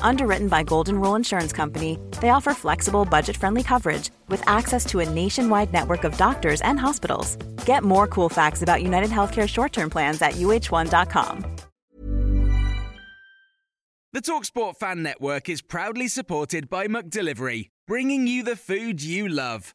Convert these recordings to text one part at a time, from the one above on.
Underwritten by Golden Rule Insurance Company, they offer flexible, budget friendly coverage with access to a nationwide network of doctors and hospitals. Get more cool facts about United Healthcare short term plans at uh1.com. The Talksport Fan Network is proudly supported by McDelivery, bringing you the food you love.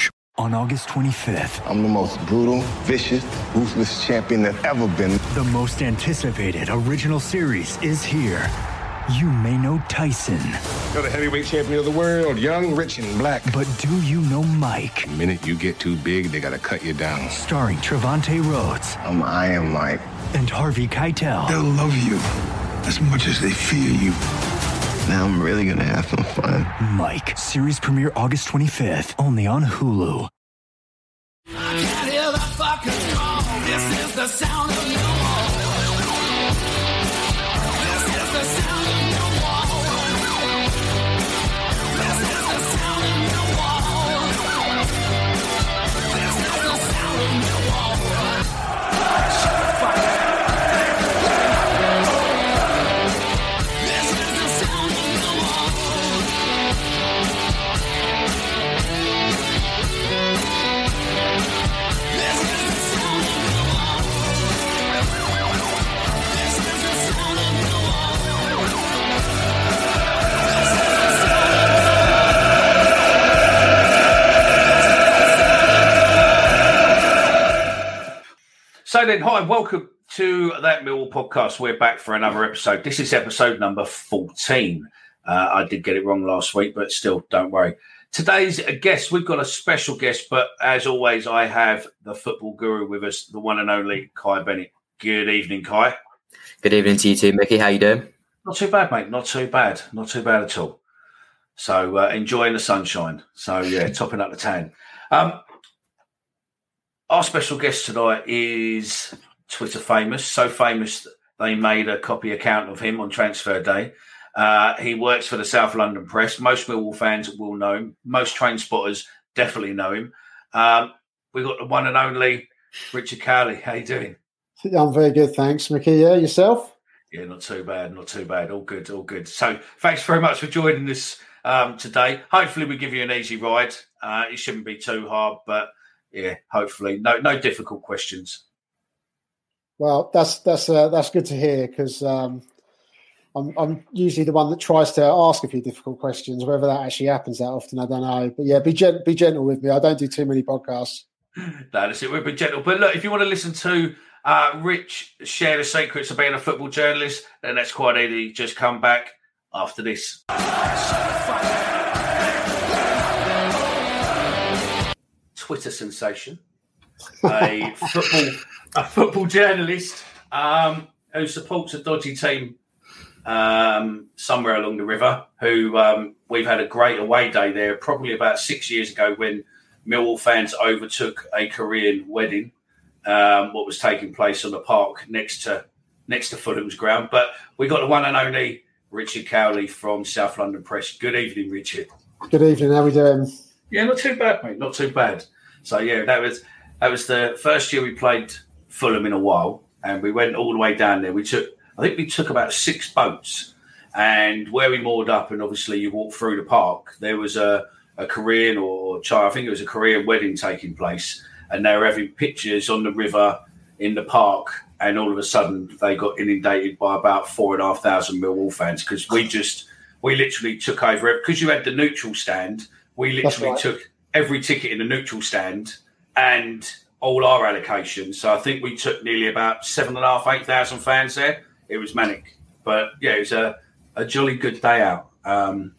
On August 25th, I'm the most brutal, vicious, ruthless champion that's ever been. the most anticipated original series is here. You may know Tyson, You're the heavyweight champion of the world, young, rich, and black. but do you know Mike? The minute you get too big, they gotta cut you down. Starring Trevante Rhodes I'm Iron Mike. and Harvey Keitel. They'll love you as much as they fear you. Now I'm really gonna have some fun. Mike, series premiere August 25th, only on Hulu. So then, hi, welcome to that Mill podcast. We're back for another episode. This is episode number 14. Uh, I did get it wrong last week, but still, don't worry. Today's a guest, we've got a special guest, but as always, I have the football guru with us, the one and only Kai Bennett. Good evening, Kai. Good evening to you too, Mickey. How you doing? Not too bad, mate. Not too bad. Not too bad at all. So uh, enjoying the sunshine. So yeah, topping up the tan. Um, our special guest tonight is Twitter famous, so famous they made a copy account of him on transfer day. Uh, he works for the South London Press. Most Millwall fans will know him. Most train spotters definitely know him. Um, we've got the one and only Richard Cowley. How you doing? I'm very good, thanks, Mickey. Yeah, yourself? Yeah, not too bad, not too bad. All good, all good. So, thanks very much for joining us um, today. Hopefully, we give you an easy ride. Uh, it shouldn't be too hard, but yeah, hopefully, no, no difficult questions. Well, that's that's uh, that's good to hear because um, I'm I'm usually the one that tries to ask a few difficult questions. Whether that actually happens that often, I don't know. But yeah, be gen- be gentle with me. I don't do too many podcasts. No, that's it. We've been gentle, but look, if you want to listen to uh, Rich share the secrets of being a football journalist, then that's quite easy. Just come back after this. Twitter sensation, a football a football journalist um, who supports a dodgy team um, somewhere along the river. Who um, we've had a great away day there, probably about six years ago when Millwall fans overtook a Korean wedding. Um, what was taking place on the park next to next to Fulham's ground, but we got the one and only Richard Cowley from South London Press. Good evening, Richard. Good evening. How are we doing? Yeah, not too bad, mate. Not too bad. So yeah, that was That was the first year we played Fulham in a while, and we went all the way down there. We took, I think we took about six boats, and where we moored up, and obviously you walk through the park. There was a, a Korean or China, I think it was a Korean wedding taking place, and they were having pictures on the river in the park. And all of a sudden, they got inundated by about four and a half thousand Millwall fans because we just, we literally took over it because you had the neutral stand. We literally right. took every ticket in the neutral stand and all our allocations. So I think we took nearly about seven and a half, eight thousand fans there. It was manic, but yeah, it was a, a jolly good day out. Um,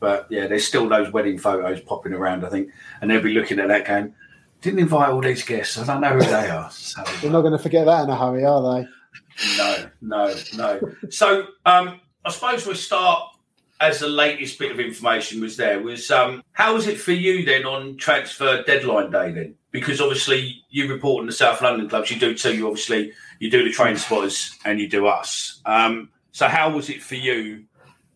but yeah, there's still those wedding photos popping around, I think, and they'll be looking at that going, didn't invite all these guests. I don't know who they are. So, We're not going to forget that in a hurry, are they? no, no, no. So um, I suppose we'll start as the latest bit of information was there was um, how was it for you then on transfer deadline day then? Because obviously you report on the South London clubs, you do too. You obviously you do the train spotters and you do us. Um, so how was it for you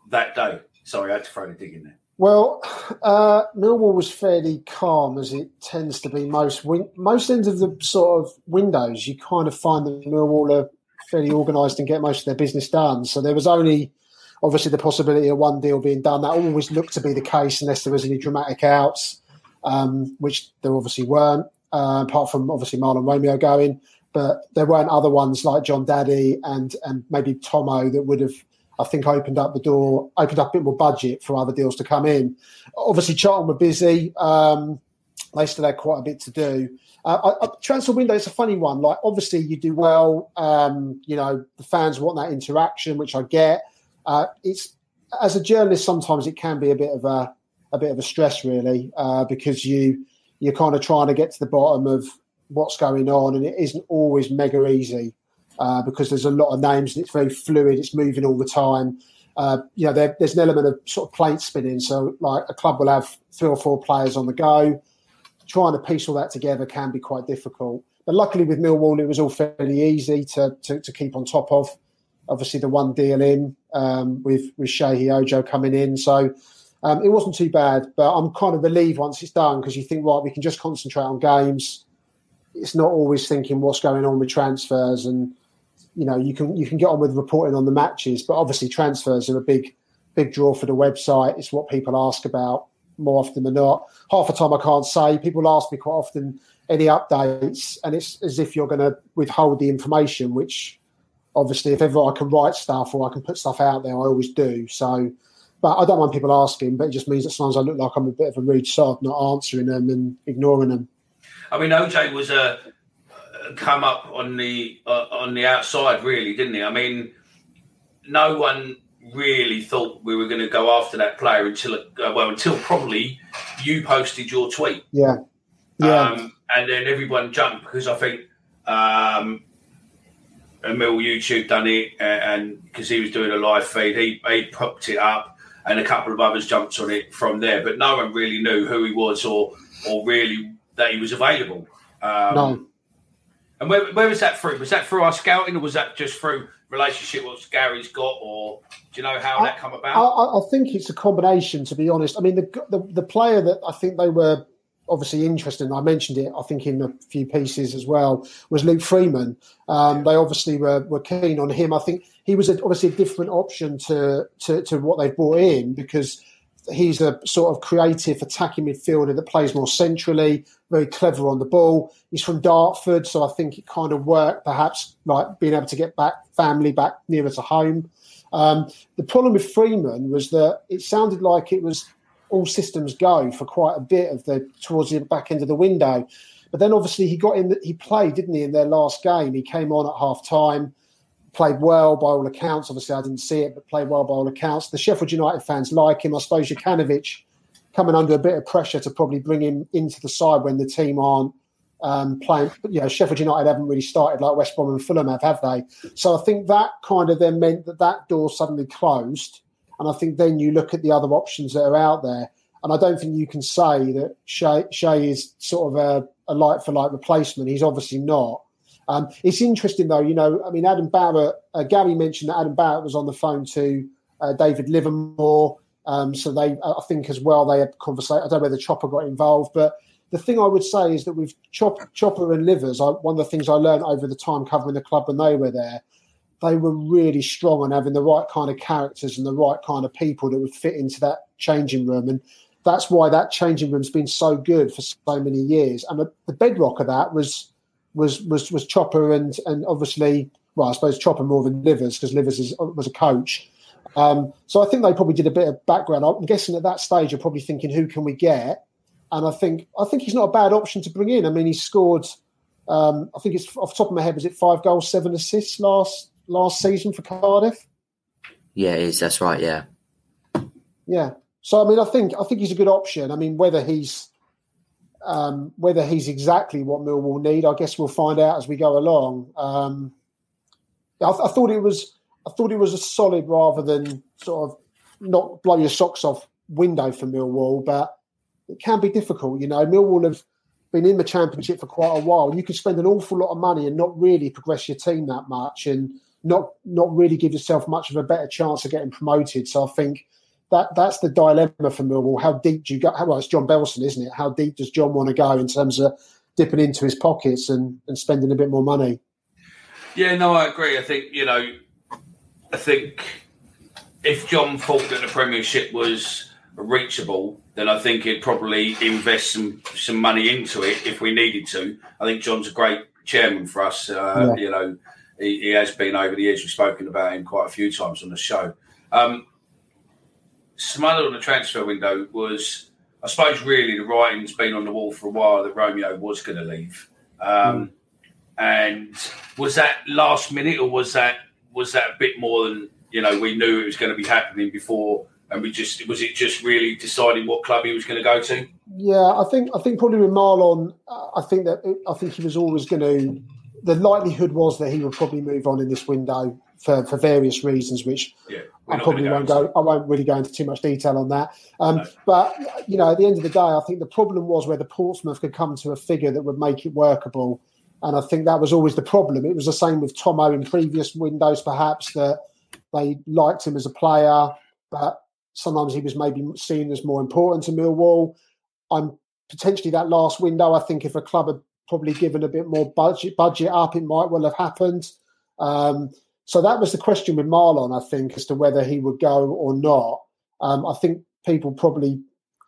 that day? Sorry, I had to throw the dig in there. Well, uh, Millwall was fairly calm, as it tends to be most win- most ends of the sort of windows. You kind of find that Millwall are fairly organised and get most of their business done. So there was only obviously the possibility of one deal being done. That always looked to be the case unless there was any dramatic outs, um, which there obviously weren't. Uh, apart from obviously Marlon Romeo going, but there weren't other ones like Jon Dadi and and maybe Tomo that would have I think opened up the door, opened up a bit more budget for other deals to come in. Obviously, Charlton were busy. Um, they still had quite a bit to do. Uh, I, I, transfer window is a funny one. Like, obviously, you do well. Um, you know, the fans want that interaction, which I get. Uh, it's as a journalist, sometimes it can be a bit of a a bit of a stress, really, uh, because you you're kind of trying to get to the bottom of what's going on, and it isn't always mega easy uh, because there's a lot of names and it's very fluid. It's moving all the time. Uh, you know, there, there's an element of sort of plate spinning. So, like a club will have three or four players on the go. Trying to piece all that together can be quite difficult. But luckily, with Millwall, it was all fairly easy to to, to keep on top of. Obviously, the one deal in um, with with Sheyi Ojo coming in, so um, it wasn't too bad. But I'm kind of relieved once it's done because you think, right, we can just concentrate on games. It's not always thinking what's going on with transfers and you know you can you can get on with reporting on the matches, but obviously transfers are a big big draw for the website. It's what people ask about more often than not. Half the time I can't say. People ask me quite often any updates, and it's as if you're going to withhold the information. Which obviously, if ever I can write stuff or I can put stuff out there, I always do. So. But I don't mind people asking, but it just means that sometimes I look like I'm a bit of a rude sod, not answering them and ignoring them. I mean, OJ was a come up on the uh, on the outside, really, didn't he? I mean, no one really thought we were going to go after that player until uh, well until probably you posted your tweet. Yeah, yeah, um, and then everyone jumped because I think um, Emil YouTube done it, and because he was doing a live feed, he he popped it up, and a couple of others jumped on it from there. But no one really knew who he was or or really that he was available. Um, no. And where, where was that through? Was that through our scouting, or was that just through relationship what Gary's got, or do you know how I, that come about? I, I, think it's a combination, to be honest. I mean, the, the, the player that I think they were obviously interesting. I mentioned it, I think in a few pieces as well, was Luke Freeman. Um. They obviously were, were keen on him. I think he was a, obviously a different option to, to, to what they've brought in because he's a sort of creative attacking midfielder that plays more centrally, very clever on the ball. He's from Dartford, so I think it kind of worked, perhaps like being able to get back family back nearer to home. Um, the problem with Freeman was that it sounded like it was all systems go for quite a bit of the towards the back end of the window. But then obviously he got in, he played, didn't he, in their last game? He came on at half time played well by all accounts. Obviously, I didn't see it, but played well by all accounts. The Sheffield United fans like him. I suppose Jokanovic coming under a bit of pressure to probably bring him into the side when the team aren't um, playing. You know, Sheffield United haven't really started like West Brom and Fulham have, have they? So I think that kind of then meant that that door suddenly closed. And I think then you look at the other options that are out there. And I don't think you can say that Sheyi, Sheyi is sort of a, a like for like replacement. He's obviously not. Um, it's interesting though, you know. I mean, Adam Barrett. Uh, Gary mentioned that Adam Barrett was on the phone to uh, David Livermore. Um, so they, I think, as well, they had conversation. I don't know whether Chopper got involved, but the thing I would say is that with Chop, Chopper and Livers, I, one of the things I learned over the time covering the club when they were there, they were really strong on having the right kind of characters and the right kind of people that would fit into that changing room. And that's why that changing room's been so good for so many years. And the, bedrock of that was was was was Chopper and and obviously, well, I suppose Chopper more than Livers because Livers is, was a coach. Um, so I think they probably did a bit of background. I'm guessing at that stage you're probably thinking, who can we get? And I think I think he's not a bad option to bring in. I mean, he scored. Um, I think it's off the top of my head, was it five goals, seven assists last last season for Cardiff? Yeah, it is. That's right. Yeah. Yeah. So I mean, I think I think he's a good option. I mean, whether he's um, whether he's exactly what Millwall need, I guess we'll find out as we go along. Um, I, th- I, thought it was I thought it was a solid rather than sort of not blow your socks off window for Millwall, but it can be difficult. You know, Millwall have been in the championship for quite a while. You can spend an awful lot of money and not really progress your team that much, and not not really give yourself much of a better chance of getting promoted. So I think that that's the dilemma for Millwall. How deep do you go? Well, it's John Berylson, isn't it? How deep does John want to go in terms of dipping into his pockets and, and spending a bit more money? Yeah, no, I agree. I think you know, I think if John thought that the Premiership was reachable, then I think he'd probably invest some some money into it if we needed to. I think John's a great chairman for us. Uh, yeah. You know, he, he, has been over the years. We've spoken about him quite a few times on the show. Um, smother on the transfer window was, I suppose, really the writing's been on the wall for a while that Romeo was going to leave. Um, mm. And was that last minute, or was that was that a bit more than you know we knew it was going to be happening before? And we just was it just really deciding what club he was going to go to? Yeah, I think I think probably with Marlon, uh, I think that I think he was always going to. The likelihood was that he would probably move on in this window for, for various reasons, which yeah, I probably won't go. I won't really go into too much detail on that. Um, no. But you know, at the end of the day, I think the problem was whether Portsmouth could come to a figure that would make it workable, and I think that was always the problem. It was the same with Tomo in previous windows, perhaps that they liked him as a player, but sometimes he was maybe seen as more important to Millwall. I'm potentially that last window. I think if a club had probably given a bit more budget budget up, it might well have happened. Um, so that was the question with Marlon, I think, as to whether he would go or not. Um, I think people probably,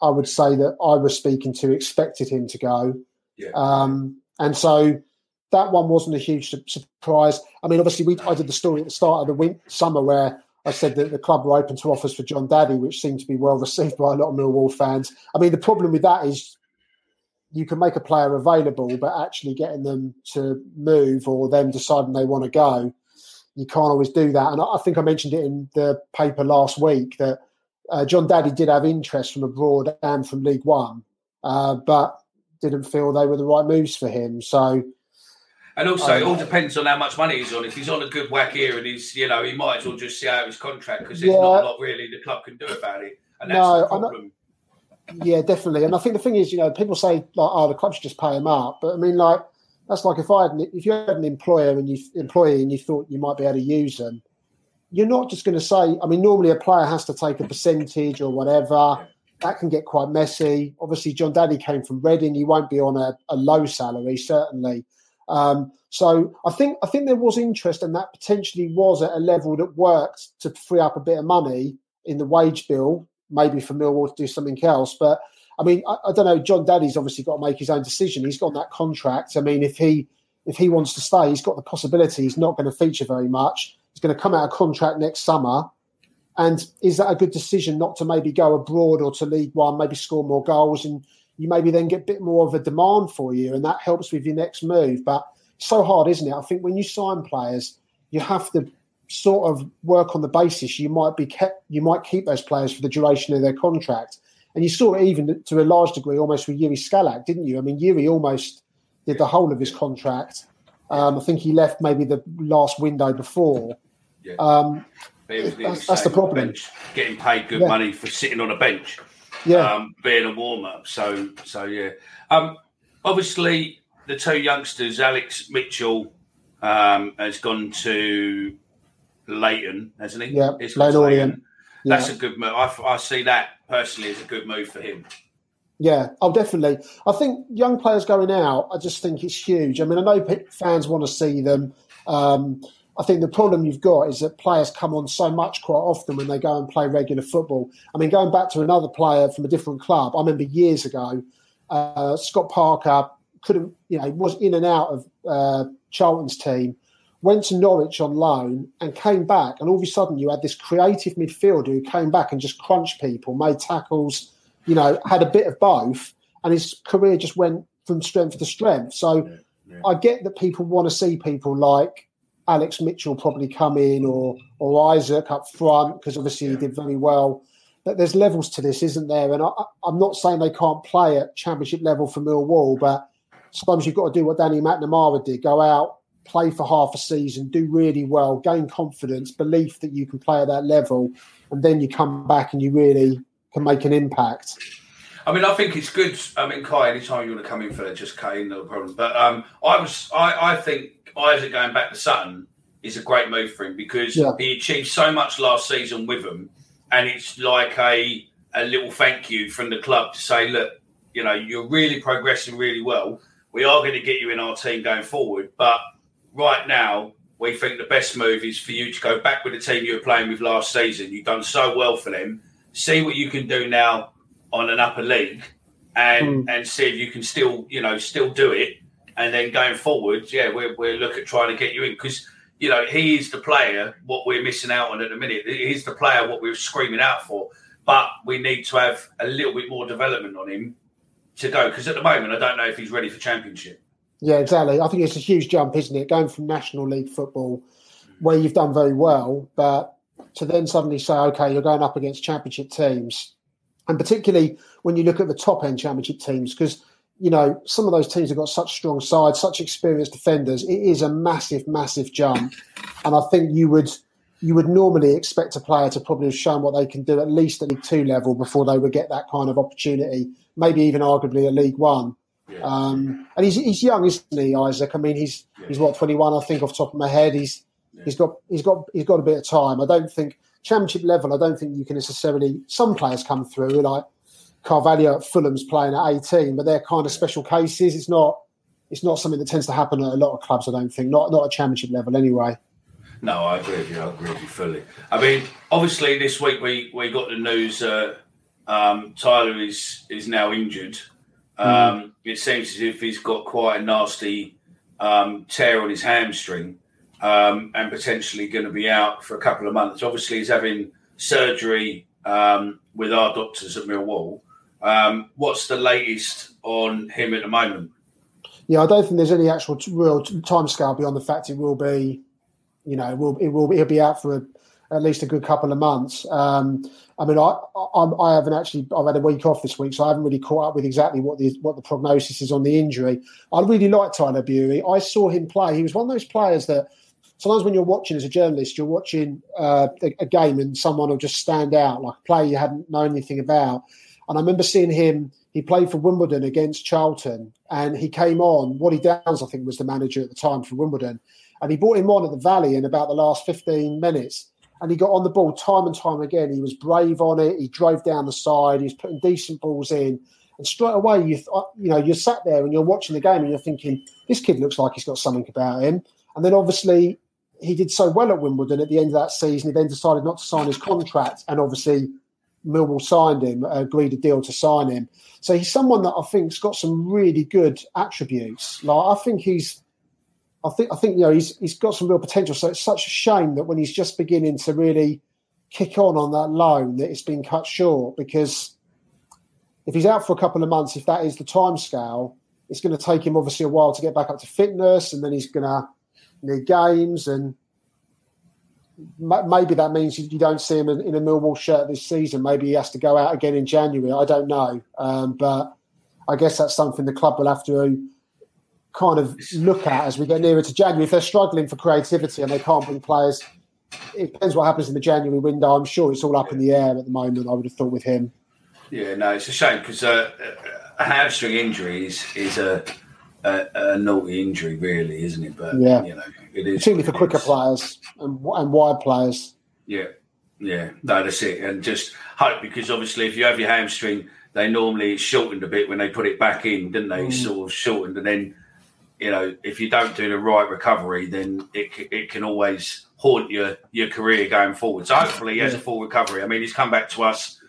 I would say that I was speaking to, expected him to go. Yeah. Um, and so that one wasn't a huge su- surprise. I mean, obviously, we I did the story at the start of the winter, summer where I said that the club were open to offers for Jon Dadi, which seemed to be well received by a lot of Millwall fans. I mean, the problem with that is you can make a player available, but actually getting them to move or them deciding they want to go you can't always do that. And I think I mentioned it in the paper last week that uh, Jon Dadi did have interest from abroad and from League One, uh, but didn't feel they were the right moves for him. So. And also, it all depends on how much money he's on. If he's on a good whack here and he's, you know, he might as well just see out his contract because there's yeah, not a lot really the club can do about it. And that's no, the problem. Yeah, definitely. And I think the thing is, you know, people say like, "Oh, the club just pay him up," but I mean, like, that's like if I had, if you had an employer and you employee and you thought you might be able to use them, you're not just going to say. I mean, normally a player has to take a percentage or whatever. That can get quite messy. Obviously, Jon Dadi came from Reading. He won't be on a, a low salary, certainly. Um, so I think I think there was interest, and that potentially was at a level that worked to free up a bit of money in the wage bill, maybe for Millwall to do something else. But I mean, I, I, don't know. Jon Dadi's obviously got to make his own decision. He's got that contract. I mean, if he if he wants to stay, he's got the possibility. He's not going to feature very much. He's going to come out of contract next summer. And is that a good decision not to maybe go abroad or to League One, maybe score more goals, and you maybe then get a bit more of a demand for you, and that helps with your next move. But so hard, isn't it? I think when you sign players, you have to sort of work on the basis you might be kept, you might keep those players for the duration of their contract. And you saw it even to a large degree almost with Jiri Skalak, didn't you? I mean, Jiri almost did the whole of his contract. Um, I think he left maybe the last window before. Yeah. Um, that's, that's the problem. Bench, getting paid good yeah. money for sitting on a bench. Yeah. Um, being a warm up. So, so yeah. Um, obviously, the two youngsters, Alex Mitchell, um, has gone to Leyton, hasn't he? Yeah, Leyton Orient. That's a good move. I, I see that personally as a good move for him. Yeah, oh, definitely. I think young players going out, I just think it's huge. I mean, I know fans want to see them. Um, I think the problem you've got is that players come on so much quite often when they go and play regular football. I mean, going back to another player from a different club, I remember years ago, uh, Scott Parker couldn't, you know, was in and out of uh, Charlton's team, went to Norwich on loan and came back. And all of a sudden, you had this creative midfielder who came back and just crunched people, made tackles, you know, had a bit of both. And his career just went from strength to strength. So yeah, yeah. I get that people want to see people like Alex Mitchell probably come in or or Isaac up front because obviously yeah. he did very well. But there's levels to this, isn't there? And I, am not saying they can't play at championship level for Millwall, but sometimes you've got to do what Danny McNamara did: go out, play for half a season, do really well, gain confidence, belief that you can play at that level, and then you come back and you really can make an impact. I mean, I think it's good. I mean, Kai, anytime you want to come in for that, just Kai, no problem. But um, I was, I, I think Isaac going back to Sutton is a great move for him because yeah. he achieved so much last season with them, and it's like a a little thank you from the club to say, look, you know, you're really progressing really well. We are going to get you in our team going forward, but right now we think the best move is for you to go back with the team you were playing with last season. You've done so well for them. See what you can do now on an upper league and mm. and see if you can still you know still do it and then going forward yeah we're, we're look at trying to get you in because you know he is the player what we're missing out on at the minute he's the player what we're screaming out for but we need to have a little bit more development on him to go because at the moment i don't know if he's ready for championship yeah exactly i think it's a huge jump isn't it going from national league football where you've done very well but to then suddenly say okay you're going up against championship teams and particularly when you look at the top end championship teams, because you know some of those teams have got such strong sides, such experienced defenders. It is a massive, massive jump, and I think you would you would normally expect a player to probably have shown what they can do at least at League Two level before they would get that kind of opportunity. Maybe even arguably a League One. Yeah. Um, and he's he's young, isn't he, Isaac? I mean, he's yeah. he's what twenty one, I think, off top of my head. He's yeah. he's got he's got he's got a bit of time. I don't think championship level, I don't think you can necessarily. Some players come through, like Carvalho at Fulham's playing at 18, but they're kind of special cases. It's not. It's not something that tends to happen at a lot of clubs. I don't think. Not not at championship level, anyway. No, I agree with you. I agree with you fully. I mean, obviously, this week we, we got the news uh, um, Tyler is is now injured. Um, mm. It seems as if he's got quite a nasty um, tear on his hamstring um, and potentially going to be out for a couple of months. Obviously, he's having surgery um, with our doctors at Millwall. Um, what's the latest on him at the moment? Yeah, I don't think there's any actual t- real t- time scale beyond the fact it will be, you know, it will it will he'll be out for a, at least a good couple of months. Um, I mean, I, I, I haven't actually I've had a week off this week, so I haven't really caught up with exactly what the what the prognosis is on the injury. I really like Tyler Burey. I saw him play. He was one of those players that sometimes when you're watching as a journalist, you're watching uh, a, a, game and someone will just stand out, like a player you hadn't known anything about. And I remember seeing him, he played for Wimbledon against Charlton, and he came on. Wally Downes, I think, was the manager at the time for Wimbledon. And he brought him on at the Valley in about the last 15 minutes. And he got on the ball time and time again. He was brave on it. He drove down the side. He was putting decent balls in. And straight away, you th- uh, you know, you're sat there and you're watching the game and you're thinking, this kid looks like he's got something about him. And then obviously he did so well at Wimbledon at the end of that season. He then decided not to sign his contract, and obviously Millwall signed him, uh, agreed a deal to sign him. So he's someone that I think's got some really good attributes. Like I think he's, I think I think you know he's he's got some real potential. So it's such a shame that when he's just beginning to really kick on on that loan, that it's been cut short because if he's out for a couple of months, if that is the time scale, it's going to take him obviously a while to get back up to fitness, and then he's going to need games, and maybe that means you don't see him in, a Millwall shirt this season. Maybe he has to go out again in January. I don't know, um, but I guess that's something the club will have to kind of look at as we get nearer to January. If they're struggling for creativity and they can't bring players, it depends what happens in the January window. I'm sure it's all up in the air at the moment. I would have thought with him. Yeah, no, it's a shame because uh, a hamstring injury is, is a a, a, naughty injury, really, isn't it? But yeah, you know, it is particularly for quicker is. players and, and wide players. Yeah, yeah, no, that's it. And just hope because obviously, if you have your hamstring, they normally shortened a bit when they put it back in, didn't they? Mm. Sort of shortened, and then you know if you don't do the right recovery, then it it can always haunt your your career going forward. So hopefully he has a full recovery. I mean, he's come back to us,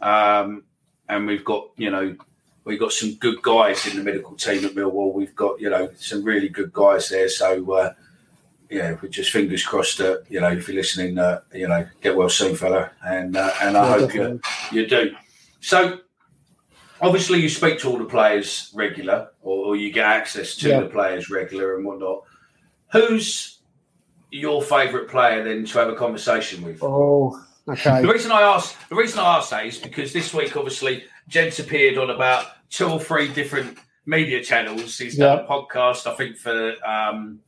um, and we've got you know we've got some good guys in the medical team at Millwall. We've got you know some really good guys there. So uh, yeah, we're just fingers crossed that you know if you're listening, uh, you know get well soon, fella, and uh, and I yeah, hope you you do. So obviously you speak to all the players regular, or, you get access to yeah. the players regular and whatnot. Who's your favourite player then to have a conversation with? Oh, okay. The reason I ask the reason I ask that is because this week, obviously, Jed's appeared on about two or three different media channels. He's done yeah. a podcast, I think, for um,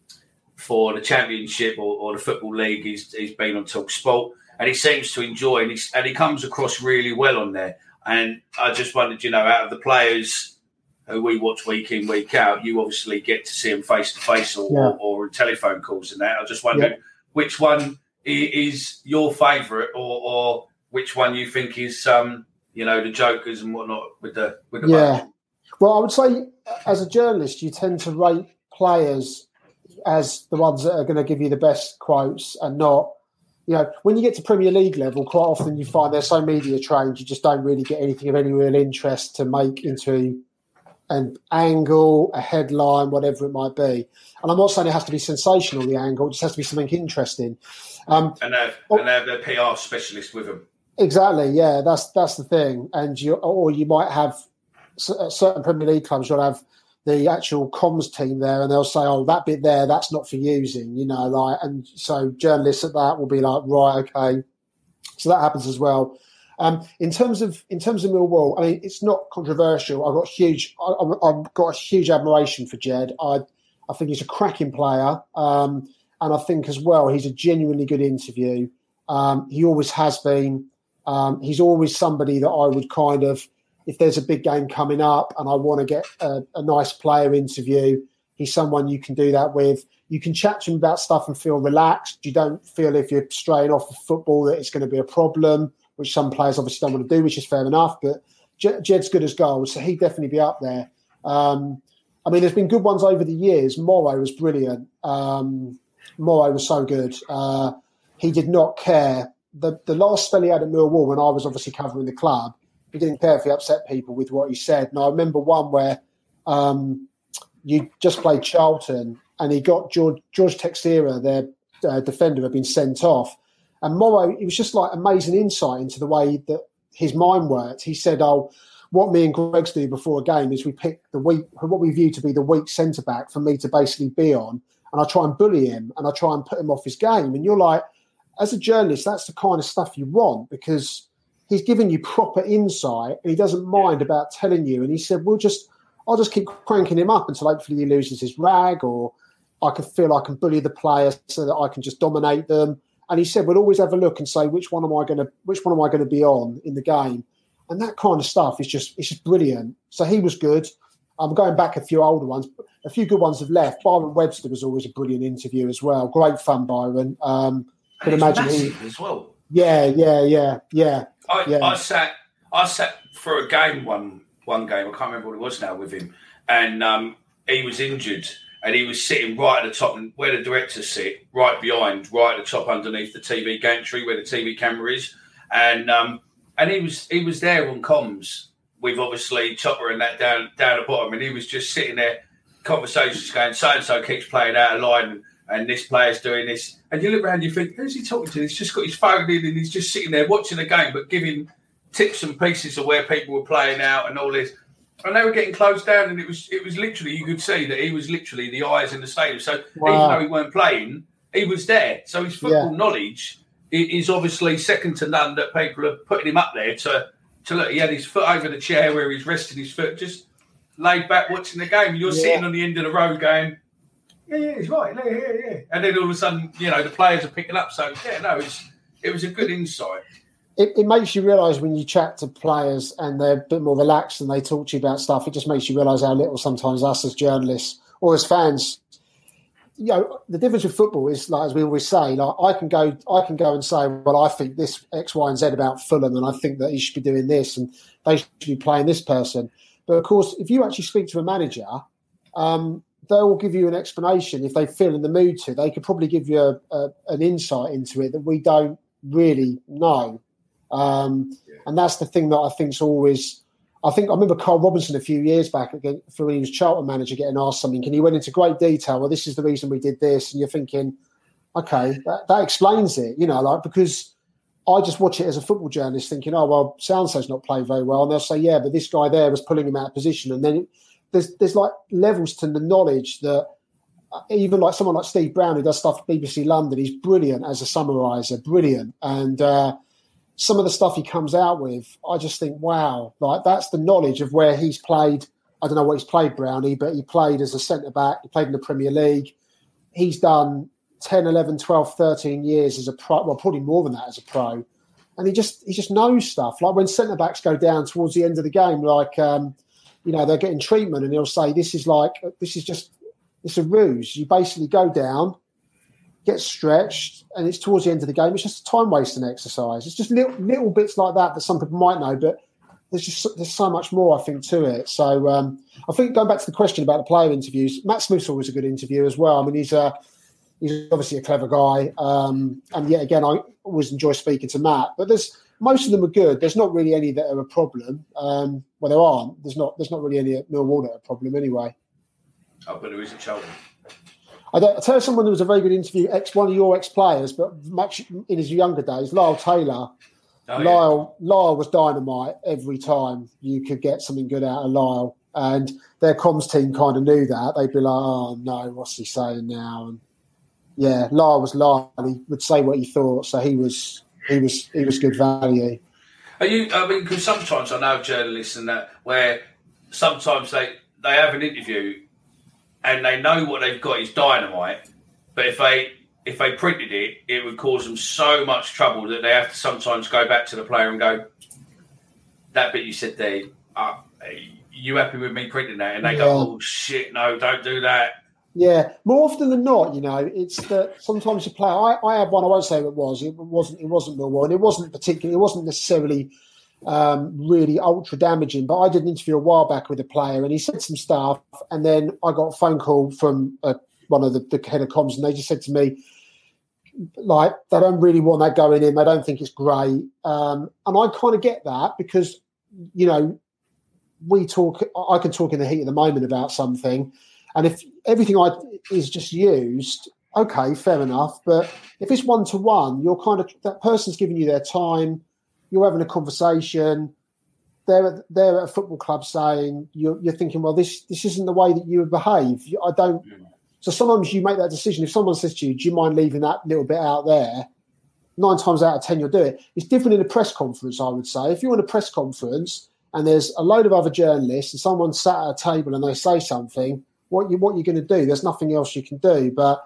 for the championship or, or, the football league. He's he's been on Talk Sport, and he seems to enjoy, and, and he comes across really well on there. And I just wondered, you know, out of the players who we watch week in, week out, you obviously get to see them face to face or, or, telephone calls and that. I just wondered yeah. which one is your favourite or, or, which one you think is, um, you know, the jokers and whatnot with the with the yeah. Bunch. Well, I would say as a journalist, you tend to rate players as the ones that are going to give you the best quotes and not you know, when you get to Premier League level, quite often you find they're so media trained, you just don't really get anything of any real interest to make into an angle, a headline, whatever it might be. And I'm not saying it has to be sensational, the angle, it just has to be something interesting. Um, and, they oh, and have their PR specialist with them. Exactly, yeah, that's that's the thing. And you, or you might have certain Premier League clubs, you'll have the actual comms team there and they'll say, oh, that bit there, that's not for using, you know, like, and so journalists at that will be like, right, okay. So that happens as well. Um, in terms of in terms of Millwall, I mean, it's not controversial. I've got huge, I, have got a huge admiration for Jed. I, I think he's a cracking player, um, and I think as well he's a genuinely good interview. Um, he always has been. Um, he's always somebody that I would kind of if there's a big game coming up and I want to get a, a, nice player interview, he's someone you can do that with. You can chat to him about stuff and feel relaxed. You don't feel if you're straying off of football that it's going to be a problem, which some players obviously don't want to do, which is fair enough. But Jed's good as gold, so he'd definitely be up there. Um, I mean, there's been good ones over the years. Morrow was brilliant. Um, Morrow was so good. Uh, he did not care. The, the last spell he had at Millwall, when I was obviously covering the club, he didn't care if he upset people with what he said. And I remember one where um, you just played Charlton and he got George, George Teixeira, their uh, defender, had been sent off. And Morrow, it was just like amazing insight into the way that his mind worked. He said, "Oh, what me and Greggs do before a game is we pick the weak, what we view to be the weak centre back for me to basically be on, and I try and bully him and I try and put him off his game." And you're like, as a journalist, that's the kind of stuff you want because he's giving you proper insight and he doesn't mind about telling you. And he said, we'll just, I'll just keep cranking him up until hopefully he loses his rag or I can feel I can bully the players so that I can just dominate them. And he said, we'll always have a look and say, which one am I going to, which one am I going to be on in the game? And that kind of stuff is just, it's just brilliant. So he was good. I'm going back a few older ones. A few good ones have left. Byron Webster was always a brilliant interview as well. Great fun, Byron. Um, can imagine he as well. Yeah, yeah, yeah, yeah. I, yeah. I sat I sat for a game one one game. I can't remember what it was now with him, and um, he was injured, and he was sitting right at the top, and where the directors sit, right behind, right at the top, underneath the TV gantry where the TV camera is, and um, and he was he was there on comms with obviously Chopper and that down down the bottom, and he was just sitting there, conversations going, so and so keeps playing out of line, and this player's doing this. And you look around, you think, who's he talking to? He's just got his phone in and he's just sitting there watching the game, but giving tips and pieces of where people were playing out and all this. And they were getting closed down, and it was it was literally you could see that he was literally the eyes in the stadium. So wow. even though he weren't playing, he was there. So his football yeah. knowledge is obviously second to none. That people are putting him up there to to look. He had his foot over the chair where he's resting his foot, just laid back watching the game. You're yeah. sitting on the end of the road going, yeah, yeah, he's right. Yeah, yeah, yeah. And then all of a sudden, you know, the players are picking up. So yeah, no, it's it was a good insight. It, it makes you realise when you chat to players and they're a bit more relaxed and they talk to you about stuff. It just makes you realise how little sometimes us as journalists or as fans you know, the difference with football is like as we always say, like I can go, I can go and say, well, I think this X, Y, and Z about Fulham, and I think that he should be doing this, and they should be playing this person. But of course, if you actually speak to a manager, um, they will give you an explanation if they feel in the mood to. They could probably give you a, a, an insight into it that we don't really know. Um, and that's the thing that I think is always. I think I remember Karl Robinson a few years back again for when he was Charlton manager getting asked something, and he went into great detail. Well, this is the reason we did this, and you're thinking, okay, that, that explains it. You know, like because I just watch it as a football journalist, thinking, oh well, Soundso's not playing very well, and they'll say, yeah, but this guy there was pulling him out of position, and then there's there's like levels to the knowledge that uh, even like someone like Steve Brown who does stuff for BBC London, he's brilliant as a summariser, brilliant, and uh, some of the stuff he comes out with, I just think, wow, like that's the knowledge of where he's played. I don't know what he's played, Brownie, but he played as a centre back. He played in the Premier League. He's done 10, 11, 12, 13 years as a pro. Well, probably more than that as a pro. And he just he just knows stuff. Like when centre backs go down towards the end of the game, like um, you know they're getting treatment, and he'll say this is like this is just it's a ruse. You basically go down, get stretched, and it's towards the end of the game. It's just a time wasting exercise. It's just little, little bits like that that some people might know, but there's just there's so much more I think to it. So um, I think going back to the question about the player interviews, Matt Smith's always a good interview as well. I mean, he's a he's obviously a clever guy, um, and yet again, I always enjoy speaking to Matt. But there's most of them are good. There's not really any that are a problem. Um, well, there aren't. There's not. There's not really any at Millwall that are a problem anyway. Oh, but there is at Charlton. I, I tell someone there was a very good interview. Ex one of your ex players, but much in his younger days, Lyle Taylor. Oh, Lyle yeah. Lyle was dynamite every time you could get something good out of Lyle, and their comms team kind of knew that. They'd be like, "Oh no, what's he saying now?" And yeah, Lyle was Lyle. He would say what he thought, so he was he was he was good value. Are you? I mean, because sometimes I know journalists and that where sometimes they they have an interview and they know what they've got is dynamite, but if they if they printed it, it would cause them so much trouble that they have to sometimes go back to the player and go, "That bit you said there, uh, you happy with me printing that?" And they yeah. go, "Oh shit, no, don't do that." Yeah, more often than not, you know, it's that sometimes you player. I, I had one. I won't say it was. It wasn't. It wasn't Millwall, and it wasn't particularly. It wasn't necessarily um, really ultra damaging. But I did an interview a while back with a player, and he said some stuff, and then I got a phone call from uh, one of the, the head of comms, and they just said to me, like, they don't really want that going in. They don't think it's great, um, and I kind of get that because you know we talk. I can talk in the heat of the moment about something and if everything I is just used, okay, fair enough. But if it's one to one, you're kind of that person's giving you their time. You're having a conversation. They're at, they're at a football club saying you're, you're thinking, well, this this isn't the way that you would behave. I don't. So sometimes you make that decision. If someone says to you, "Do you mind leaving that little bit out there?" Nine times out of ten, you'll do it. It's different in a press conference, I would say. If you're in a press conference and there's a load of other journalists and someone sat at a table and they say something, what you what you're going to do. There's nothing else you can do. But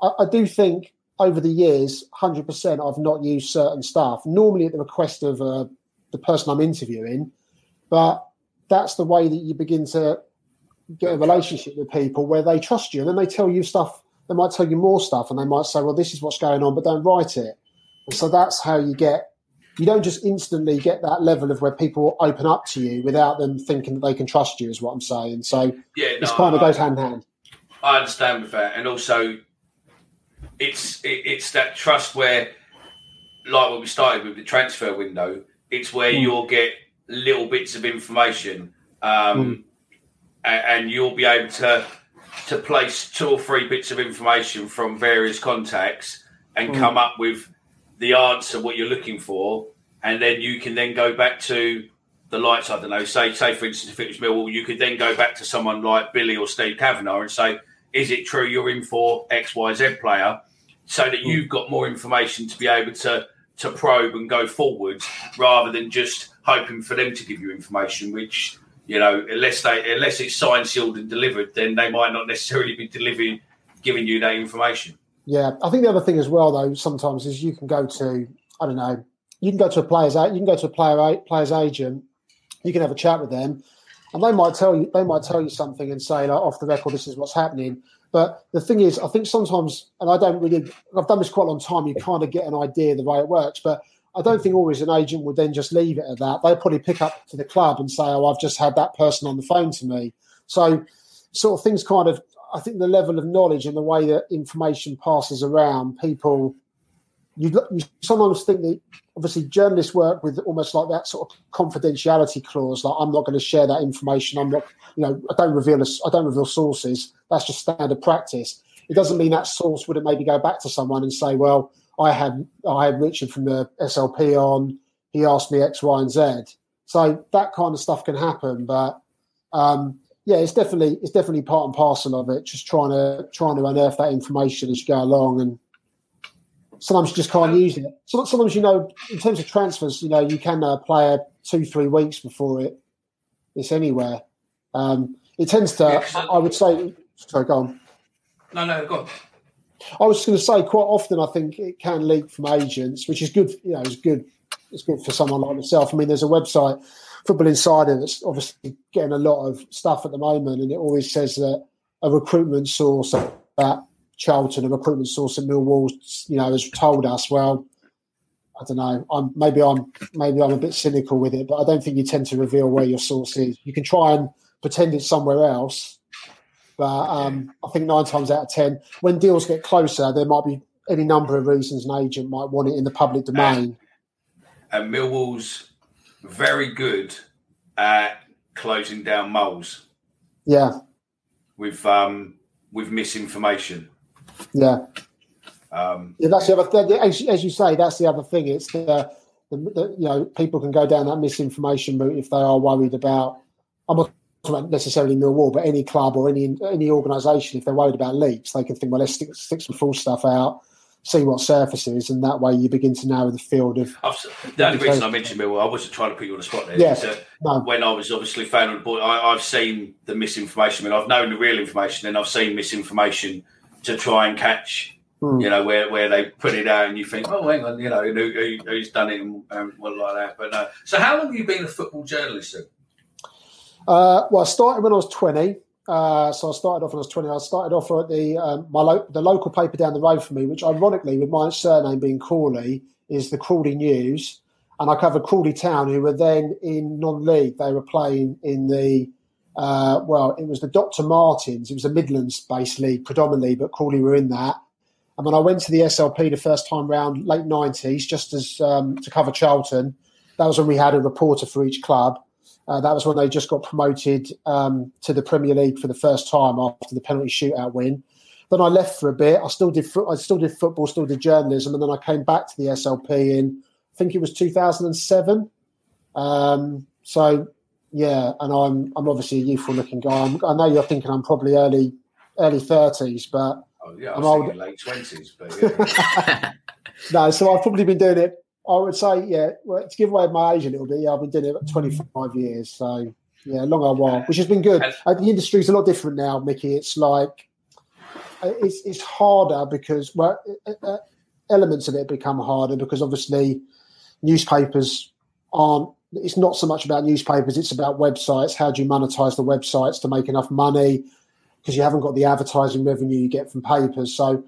I, I do think over the years, hundred percent, I've not used certain stuff. Normally at the request of uh, the person I'm interviewing, but that's the way that you begin to get a relationship with people where they trust you, and then they tell you stuff. They might tell you more stuff, and they might say, "Well, this is what's going on," but don't write it. And so that's how you get you don't just instantly get that level of where people open up to you without them thinking that they can trust you, is what I'm saying. So yeah, no, this kind of goes hand in hand. I understand with that, and also it's it, it's that trust where, like what we started with the transfer window, it's where mm. you'll get little bits of information, um, mm. and, and you'll be able to to place two or three bits of information from various contacts and mm. come up with the answer what you're looking for, and then you can then go back to the lights. I don't know. Say, say for instance, if it was Millwall, you could then go back to someone like Billy or Steve Kavanagh and say, "Is it true you're in for X, Y, Z player?" So that hmm. you've got more information to be able to to probe and go forwards, rather than just hoping for them to give you information, which you know, unless they unless it's signed, sealed, and delivered, then they might not necessarily be delivering giving you that information. Yeah, I think the other thing as well, though, sometimes is you can go to I don't know, you can go to a player's you can go to a player player's agent, you can have a chat with them, and they might tell you they might tell you something and say like off the record, this is what's happening. But the thing is, I think sometimes, and I don't really, I've done this quite a long time. You kind of get an idea the way it works, but I don't think always an agent would then just leave it at that. They'll probably pick up to the club and say, "Oh, I've just had that person on the phone to me." So, sort of things kind of. I think the level of knowledge and the way that information passes around, people, you, you sometimes think that obviously journalists work with almost like that sort of confidentiality clause. Like, I'm not going to share that information. I'm not, you know, I don't reveal, a, I don't reveal sources. That's just standard practice. It doesn't mean that source wouldn't maybe go back to someone and say, well I had I had Richard from the SLP on. He asked me X, Y, and Z. So that kind of stuff can happen, but um, yeah, it's definitely it's definitely part and parcel of it. Just trying to trying to unearth that information as you go along, and sometimes you just can't use it. So, sometimes you know, in terms of transfers, you know, you can uh, play a two three weeks before it it's anywhere. Um, it tends to. I, I would say. Sorry, go on. No, no, go on. I was going to say quite often I think it can leak from agents, which is good. You know, it's good. It's good for someone like myself. I mean, there's a website, Football Insider, that's obviously getting a lot of stuff at the moment, and it always says that a recruitment source at Charlton, a recruitment source at Millwall, you know, has told us. Well, I don't know. I'm maybe I'm maybe I'm a bit cynical with it, but I don't think you tend to reveal where your source is. You can try and pretend it's somewhere else, but um, I think nine times out of ten, when deals get closer, there might be any number of reasons an agent might want it in the public domain. And, and Millwall's very good at closing down moles. Yeah. With um, with misinformation. Yeah. Um, yeah, that's the other thing. As, as you say, that's the other thing. It's the, the, the, you know people can go down that misinformation route if they are worried about. I'm not not necessarily Millwall, but any club or any any organisation, if they're worried about leaks, they can think, well, let's stick, stick some full stuff out, see what surfaces, and that way you begin to narrow the field of. the only reason I mentioned Millwall, I wasn't trying to put you on the spot there. Yeah, no. When I was obviously fan of the boy, I, have seen the misinformation. I mean, I've known the real information, and I've seen misinformation to try and catch. Hmm. You know where, where they put it out and you think, oh, hang on, you know who, who, who's done it and, and what like that. But no. So, how long have you been a football journalist? Then? Uh, well, I started when I was 20. Uh, so I started off when I was 20. I started off at the um, my lo- the local paper down the road from me, which ironically, with my surname being Crawley, is the Crawley News. And I covered Crawley Town, who were then in non-league. They were playing in the uh, well, it was the Dr. Martens. It was the Midlands-based league predominantly, but Crawley were in that. And when I went to the SLP the first time round, late 90s, just as um, to cover Charlton, that was when we had a reporter for each club. Uh, that was when they just got promoted um, to the Premier League for the first time after the penalty shootout win. Then I left for a bit. I still did. I still did football, still did journalism, and then I came back to the SLP in I think it was 2007. Um, so yeah, and I'm I'm obviously a youthful looking guy. I'm, i know you're thinking I'm probably early early 30s, but oh, yeah, I'm old. late 20s. But yeah. no, so I've probably been doing it I would say, yeah, well, to give away my age a little bit, yeah, I've been doing it about 25 years. So, yeah, a long old while, which has been good. Uh, the industry's a lot different now, Mickey. It's like, uh, it's, it's harder because, well, uh, uh, elements of it become harder because obviously newspapers aren't, it's not so much about newspapers, it's about websites. How do you monetize the websites to make enough money? Because you haven't got the advertising revenue you get from papers. So,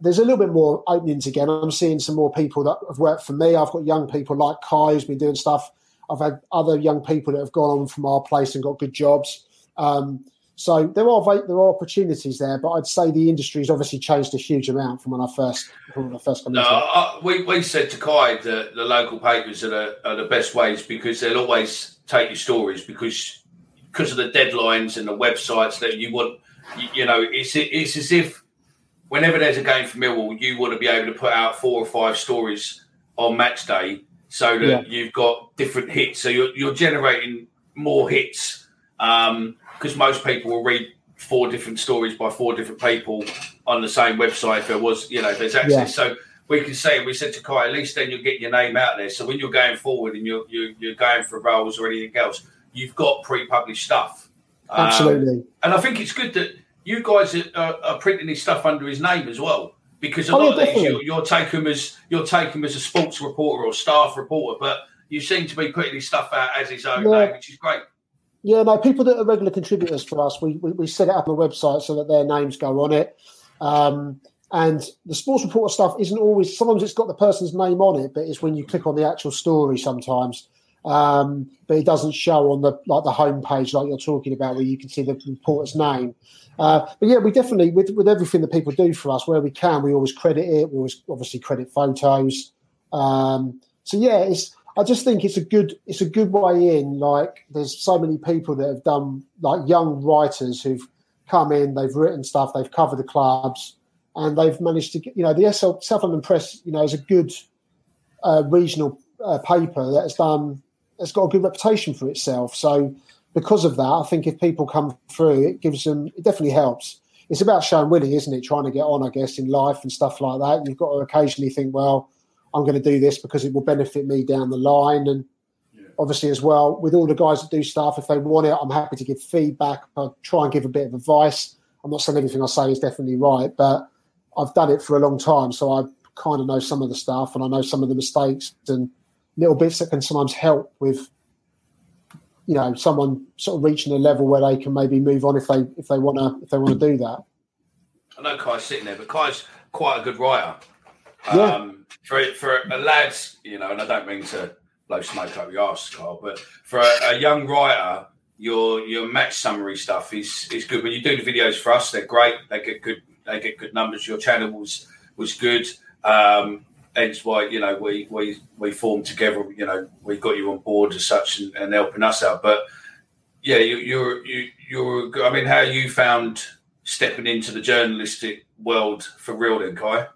there's a little bit more openings again. I'm seeing some more people that have worked for me. I've got young people like Kai who's been doing stuff. I've had other young people that have gone on from our place and got good jobs. Um, so there are there are opportunities there, but I'd say the industry's obviously changed a huge amount from when I first when I first came. No, I, we we said to Kai that the local papers are the, are the best ways because they'll always take your stories because because of the deadlines and the websites that you want. You, you know, it's it's as if whenever there's a game for Millwall, you want to be able to put out four or five stories on match day so that yeah. you've got different hits. So you're, you're generating more hits because um, most people will read four different stories by four different people on the same website if there was, you know, if there's access. Yeah. So we can say, we said to Kai, at least then you'll get your name out there. So when you're going forward and you're, you're, you're going for roles or anything else, you've got pre-published stuff. Absolutely. Um, and I think it's good that you guys are, are, printing his stuff under his name as well. Because a oh, lot yeah, of these you, you're taking him as you're taking him as a sports reporter or staff reporter, but you seem to be putting his stuff out as his own yeah. name, which is great. Yeah, no, people that are regular contributors for us, we, we, we set it up on the website so that their names go on it. Um, and the sports reporter stuff isn't always, sometimes it's got the person's name on it, but it's when you click on the actual story sometimes. Um, but it doesn't show on the like the homepage like you're talking about where you can see the reporter's name. Uh, but yeah, we definitely with with everything that people do for us where we can, we always credit it. We always obviously credit photos. Um, so yeah, it's I just think it's a good it's a good way in. Like there's so many people that have done like young writers who've come in, they've written stuff, they've covered the clubs, and they've managed to get you know the SL South London Press you know is a good uh, regional uh, paper that has done has got a good reputation for itself. So because of that, I think if people come through, it gives them it definitely helps. It's about showing willing, isn't it? Trying to get on, I guess, in life and stuff like that. You've got to occasionally think, well I'm going to do this because it will benefit me down the line. And yeah. obviously, as well, with all the guys that do stuff, if they want it, I'm happy to give feedback. I try and give a bit of advice. I'm not saying everything I say is definitely right, but I've done it for a long time, so I kind of know some of the stuff and I know some of the mistakes and little bits that can sometimes help with you know someone sort of reaching a level where they can maybe move on if they if they want to if they want to do that. I know Kai's sitting there, but Kai's quite a good writer. Yeah. Um, for for a lad, you know, and I don't mean to blow smoke up your ass, Carl, but for a, a, young writer, your your match summary stuff is is good. When you do the videos for us, they're great. They get good. They get good numbers. Your channel was was good. Um, hence why you know we we we formed together. You know, we got you on board as such and, and helping us out. But yeah, you, you're you, you're. I mean, how you found stepping into the journalistic world for real, then, Kai?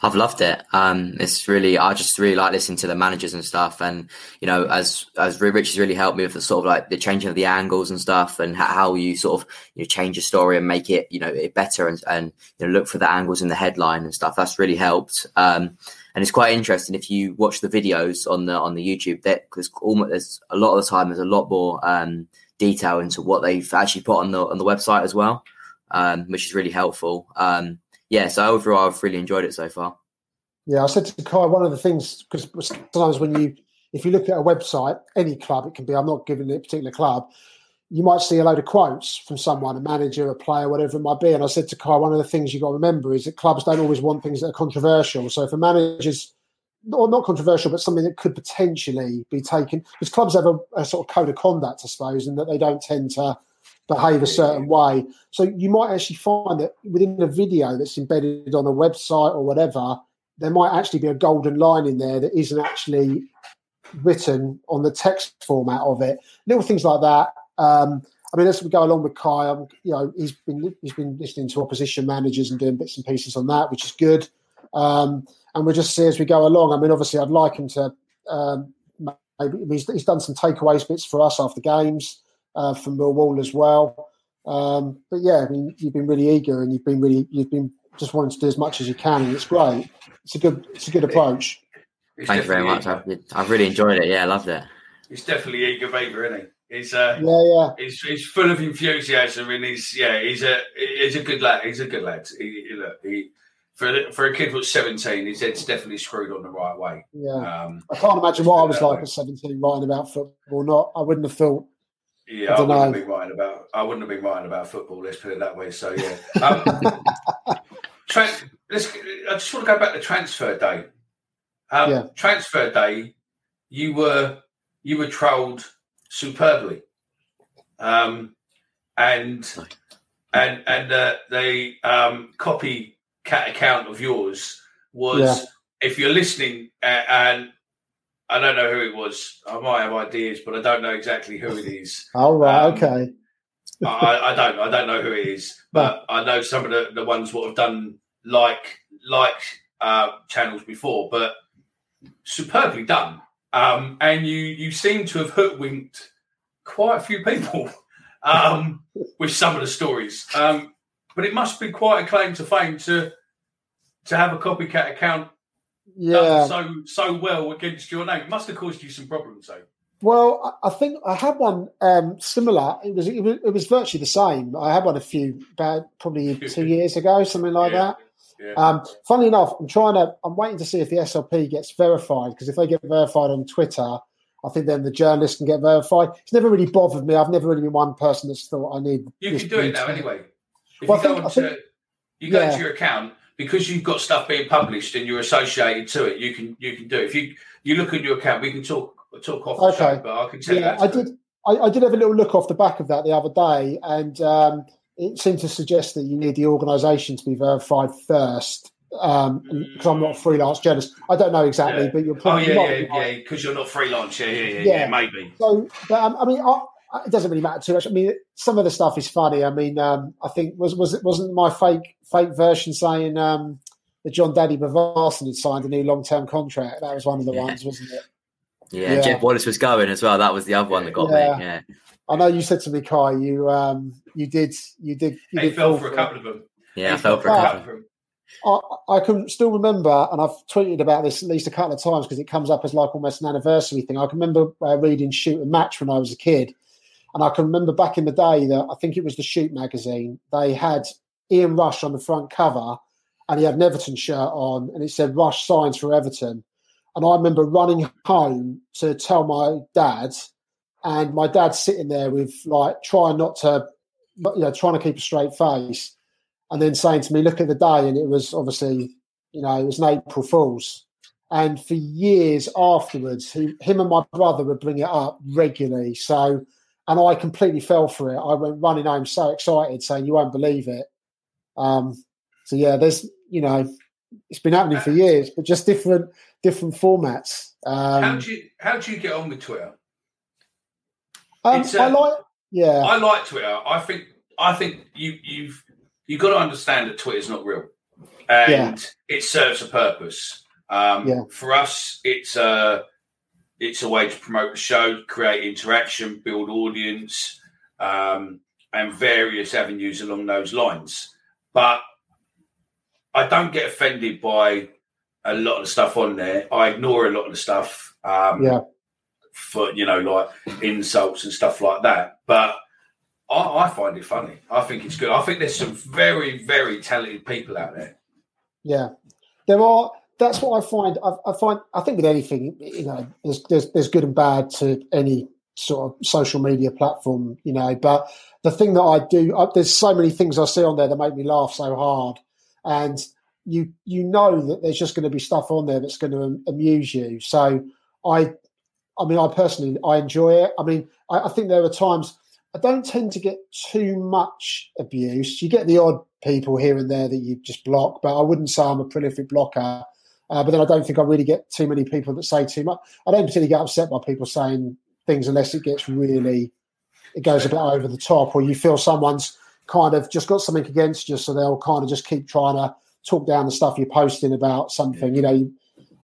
I've loved it. Um, it's really, I just really like listening to the managers and stuff. And, you know, as, as Rich has really helped me with the sort of like the changing of the angles and stuff and how, you sort of, you know, change a story and make it, you know, better and, and, you know, look for the angles in the headline and stuff. That's really helped. Um, and it's quite interesting if you watch the videos on the, on the YouTube that there's almost, there's a lot of the time, there's a lot more, um, detail into what they've actually put on the, on the website as well. Um, which is really helpful. Um, yeah, so overall, I've really enjoyed it so far. Yeah, I said to Kai, one of the things because sometimes when you, if you look at a website, any club, it can be. I'm not giving it a particular club. You might see a load of quotes from someone, a manager, a player, whatever it might be. And I said to Kai, one of the things you've got to remember is that clubs don't always want things that are controversial. So if a manager's or not controversial, but something that could potentially be taken, because clubs have a, a sort of code of conduct, I suppose, and that they don't tend to behave a certain way. So you might actually find that within a video that's embedded on a website or whatever, there might actually be a golden line in there that isn't actually written on the text format of it. Little things like that. Um, I mean, as we go along with Kai, you know, he's been he's been listening to opposition managers and doing bits and pieces on that, which is good. Um, and we'll just see as we go along. I mean, obviously, I'd like him to. Um, maybe he's, he's done some takeaways bits for us after games uh, from Millwall as well. Um, but yeah, I mean, you've been really eager and you've been really you've been just wanting to do as much as you can, and it's great. It's a good it's a good approach. It's Thank you very much. I've, I've, really enjoyed it. Yeah, I loved it. He's definitely eager baby, isn't he? He's uh, yeah, yeah. He's, he's full of enthusiasm, and he's yeah, he's a he's a good lad. He's a good lad. He, he look, he for for a kid who's seventeen, his head's definitely screwed on the right way. Yeah, um, I can't imagine what I was like at seventeen, writing about football. Not, I wouldn't have thought. Yeah, I, I wouldn't know. have been writing about. I wouldn't have been writing about football. Let's put it that way. So yeah. Um, let's. I just want to go back to transfer day. Um, yeah. Transfer day, you were you were trolled superbly, um, and and and uh, the um, copycat account of yours was. Yeah. If you're listening, uh, and I don't know who it was, I might have ideas, but I don't know exactly who it is. All right, um, okay. I, I, don't. I don't know who it is, but I know some of the, the ones what have done like like uh, channels before, but superbly done. Um, and you you seem to have hoodwinked quite a few people um, with some of the stories. Um, but it must be quite a claim to fame to to have a copycat account yeah. so so well against your name. It must have caused you some problems, though. Well, I think I had one um, similar. It was, it was, it was virtually the same. I had one a few about probably two years ago, something like yeah. that. Yeah. Um, funnily enough, I'm trying to. I'm waiting to see if the SLP gets verified because if they get verified on Twitter, I think then the journalist can get verified. It's never really bothered me. I've never really been one person that's thought I need. You can do it now anyway. If Well, you go think- onto, you go yeah. into your account because you've got stuff being published and you're associated to it. You can you can do it. If you you look at your account, we can talk talk off the Okay. show, but I can tell you Yeah, how I to did. I, I did have a little look off the back of that the other day, and um, it seemed to suggest that you need the organisation to be verified first. Um, because I'm not a freelance journalist, I don't know exactly, Yeah. but you're Oh probably yeah, not. yeah, yeah. Because you're not freelance. Yeah, yeah, yeah, Yeah. yeah. Maybe. So, but um, I mean, I, I- it doesn't really matter too much. I mean, some of the stuff is funny. I mean, um, I think was was it wasn't my fake fake version saying um, that Jon Dadi Bodvarsson had signed a new long term contract. That was one of the Yeah. ones, wasn't it? Yeah, Yeah. Jed Wallace was going as well. That was the other one that got Yeah. me. Yeah, I know you said to me, Kai, you um, you did you did you did fell for a couple of them. yeah, I He fell for a couple. of them. I, I can still remember, and I've tweeted about this at least a couple of times because it comes up as like almost an anniversary thing. I can remember uh, reading Shoot and Match when I was a kid, and I can remember back in the day that I think it was the Shoot magazine. They had Ian Rush on the front cover, and he had an Everton shirt on, and it said Rush signs for Everton. And I remember running home to tell my dad, and my dad sitting there with like trying not to, you know, trying to keep a straight face and then saying to me, "Look at the day," and it was obviously, you know, it was an April Fool's. And for years afterwards, he, him and my brother would bring it up regularly. So, and I completely fell for it. I went running home so excited, saying, "You won't believe it." Um, so yeah, there's, you know, it's been happening for years, but just different, different formats. how Um, do you how do you get on with Twitter? Um, it's, I uh, like, yeah, I like Twitter. I think I think you you've you've got to understand that Twitter's not real, and it serves a purpose. Um, Yeah. For us, it's a it's a way to promote the show, create interaction, build audience, um, and various avenues along those lines. But I don't get offended by a lot of the stuff on there. I ignore a lot of the stuff. Um, yeah. For you know like insults and stuff like that. But I, I find it funny. I think it's good. I think there's some very very talented people out there. Yeah, there are. That's what I find. I, I find. I think with anything, you know, there's, there's there's good and bad to any sort of social media platform, you know. But the thing that I do, I, there's so many things I see on there that make me laugh so hard, and you you know that there's just going to be stuff on there that's going to amuse you. So I, I mean, I personally I enjoy it. I mean, I, I think there are times I don't tend to get too much abuse. You get the odd people here and there that you just block, but I wouldn't say I'm a prolific blocker. Uh, but then I don't think I really get too many people that say too much. I don't particularly get upset by people saying things unless it gets really, it goes a bit over the top, or you feel someone's kind of just got something against you, so they'll kind of just keep trying to talk down the stuff you're posting about something. You know, you,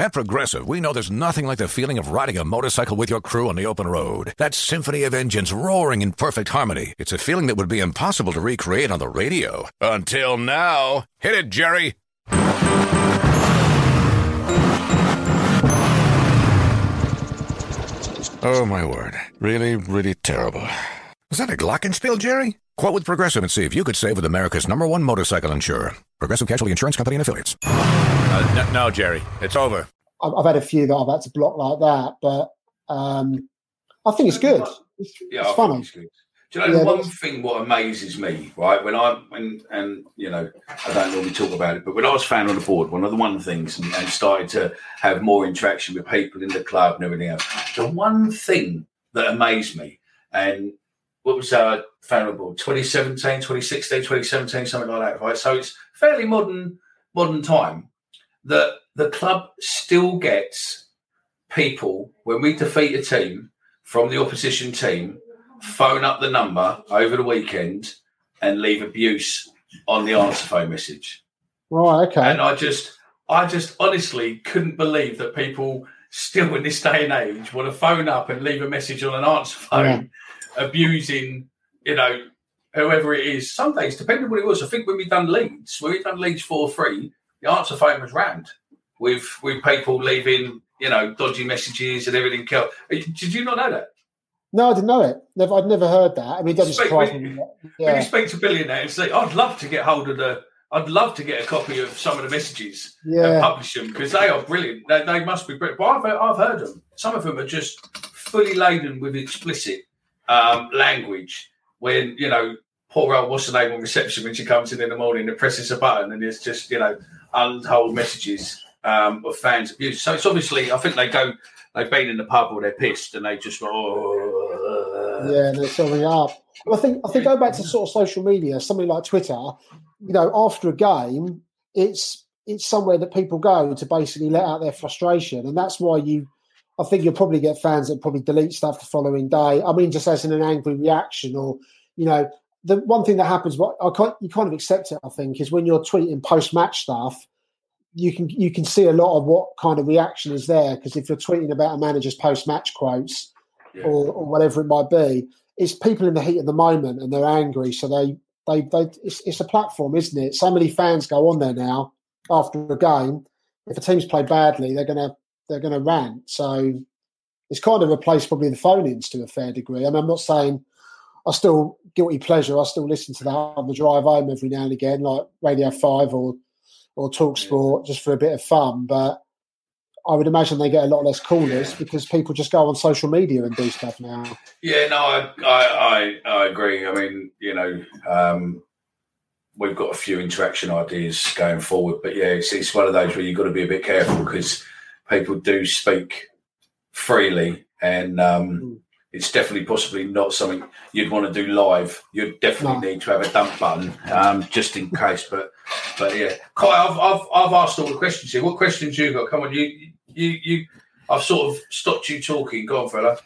At Progressive, we know there's nothing like the feeling of riding a motorcycle with your crew on the open road. That symphony of engines roaring in perfect harmony. It's a feeling that would be impossible to recreate on the radio. Until now. Hit it, Jerry. Oh, my word. Really, really terrible. Was that a glockenspiel, Jerry? Quote with Progressive and see if you could save with America's number one motorcycle insurer. Progressive Casualty Insurance Company and Affiliates. Uh, no, no, Jerry. It's over. I've, I've had a few that I've had to block like that, but um, I think it's good. It's, Yeah, it's funny. it's good. Do you know Yeah, one thing? What amazes me, right? When I when and you know, I don't normally talk about it, but when I was found on the board, one of the one things and, and started to have more interaction with people in the club and everything else, the one thing that amazed me, and what was our found on board? 2017, 2016, 2017, something like that, right? So it's fairly modern modern time that the club still gets people when we defeat a team from the opposition team phone up the number over the weekend and leave abuse on the answer phone message. Right, okay. And I just, I just honestly couldn't believe that people still in this day and age want to phone up and leave a message on an answer phone, yeah. Abusing, you know, whoever it is. Some days, depending on what it was. I think when we done Leeds, when we done Leeds four three, the answer phone was rammed with with people leaving, you know, dodgy messages and everything else. Did you not know that? No, I didn't know it. Never, I'd never heard that. I mean, it doesn't speak, surprise when, me. Yeah. When you speak to billionaires, and say, "I'd love to get hold of the I'd love to get a copy of some of the messages yeah. and publish them because they are brilliant. They, they must be brilliant. But I've, I've heard them. Some of them are just fully laden with explicit um, language. When you know, poor old what's the name on reception when she comes in in the morning and presses a button and it's just you know untold messages um, of fans abuse. So it's obviously I think they go they've been in the pub or they're pissed and they just go. Oh, yeah, and they're something up. Well, I think I think go back to sort of social media, something like Twitter you know, after a game, it's it's somewhere that people go to basically let out their frustration, and that's why you. I think you'll probably get fans that probably delete stuff the following day. I mean, just as in an angry reaction, or you know, the one thing that happens, what I can't, you kind of accept it. I think is when you're tweeting post match stuff, you can you can see a lot of what kind of reaction is there because if you're tweeting about a manager's post match quotes yeah. or, or whatever it might be, it's people in the heat of the moment and they're angry, so they they, they it's, it's, a platform, isn't it? So many fans go on there now after a game. If a team's played badly, they're gonna they're gonna rant. So it's kind of replaced probably the phone-ins to a fair degree. I mean, I'm not saying I still guilty pleasure. I still listen to that on the drive home every now and again, like Radio Five or or Talk Sport, just for a bit of fun. But I would imagine they get a lot less callers because people just go on social media and do stuff now. Yeah, no, I I, I, I agree. I mean, you know, um, we've got a few interaction ideas going forward, but yeah, it's, it's one of those where you've got to be a bit careful because people do speak freely, and um, mm. it's definitely possibly not something you'd want to do live. You'd definitely no. need to have a dump button um, just in case. But but yeah, Kai, I've, I've I've asked all the questions here. What questions you got? Come on, you you you I've sort of stopped you talking. Go on, fella.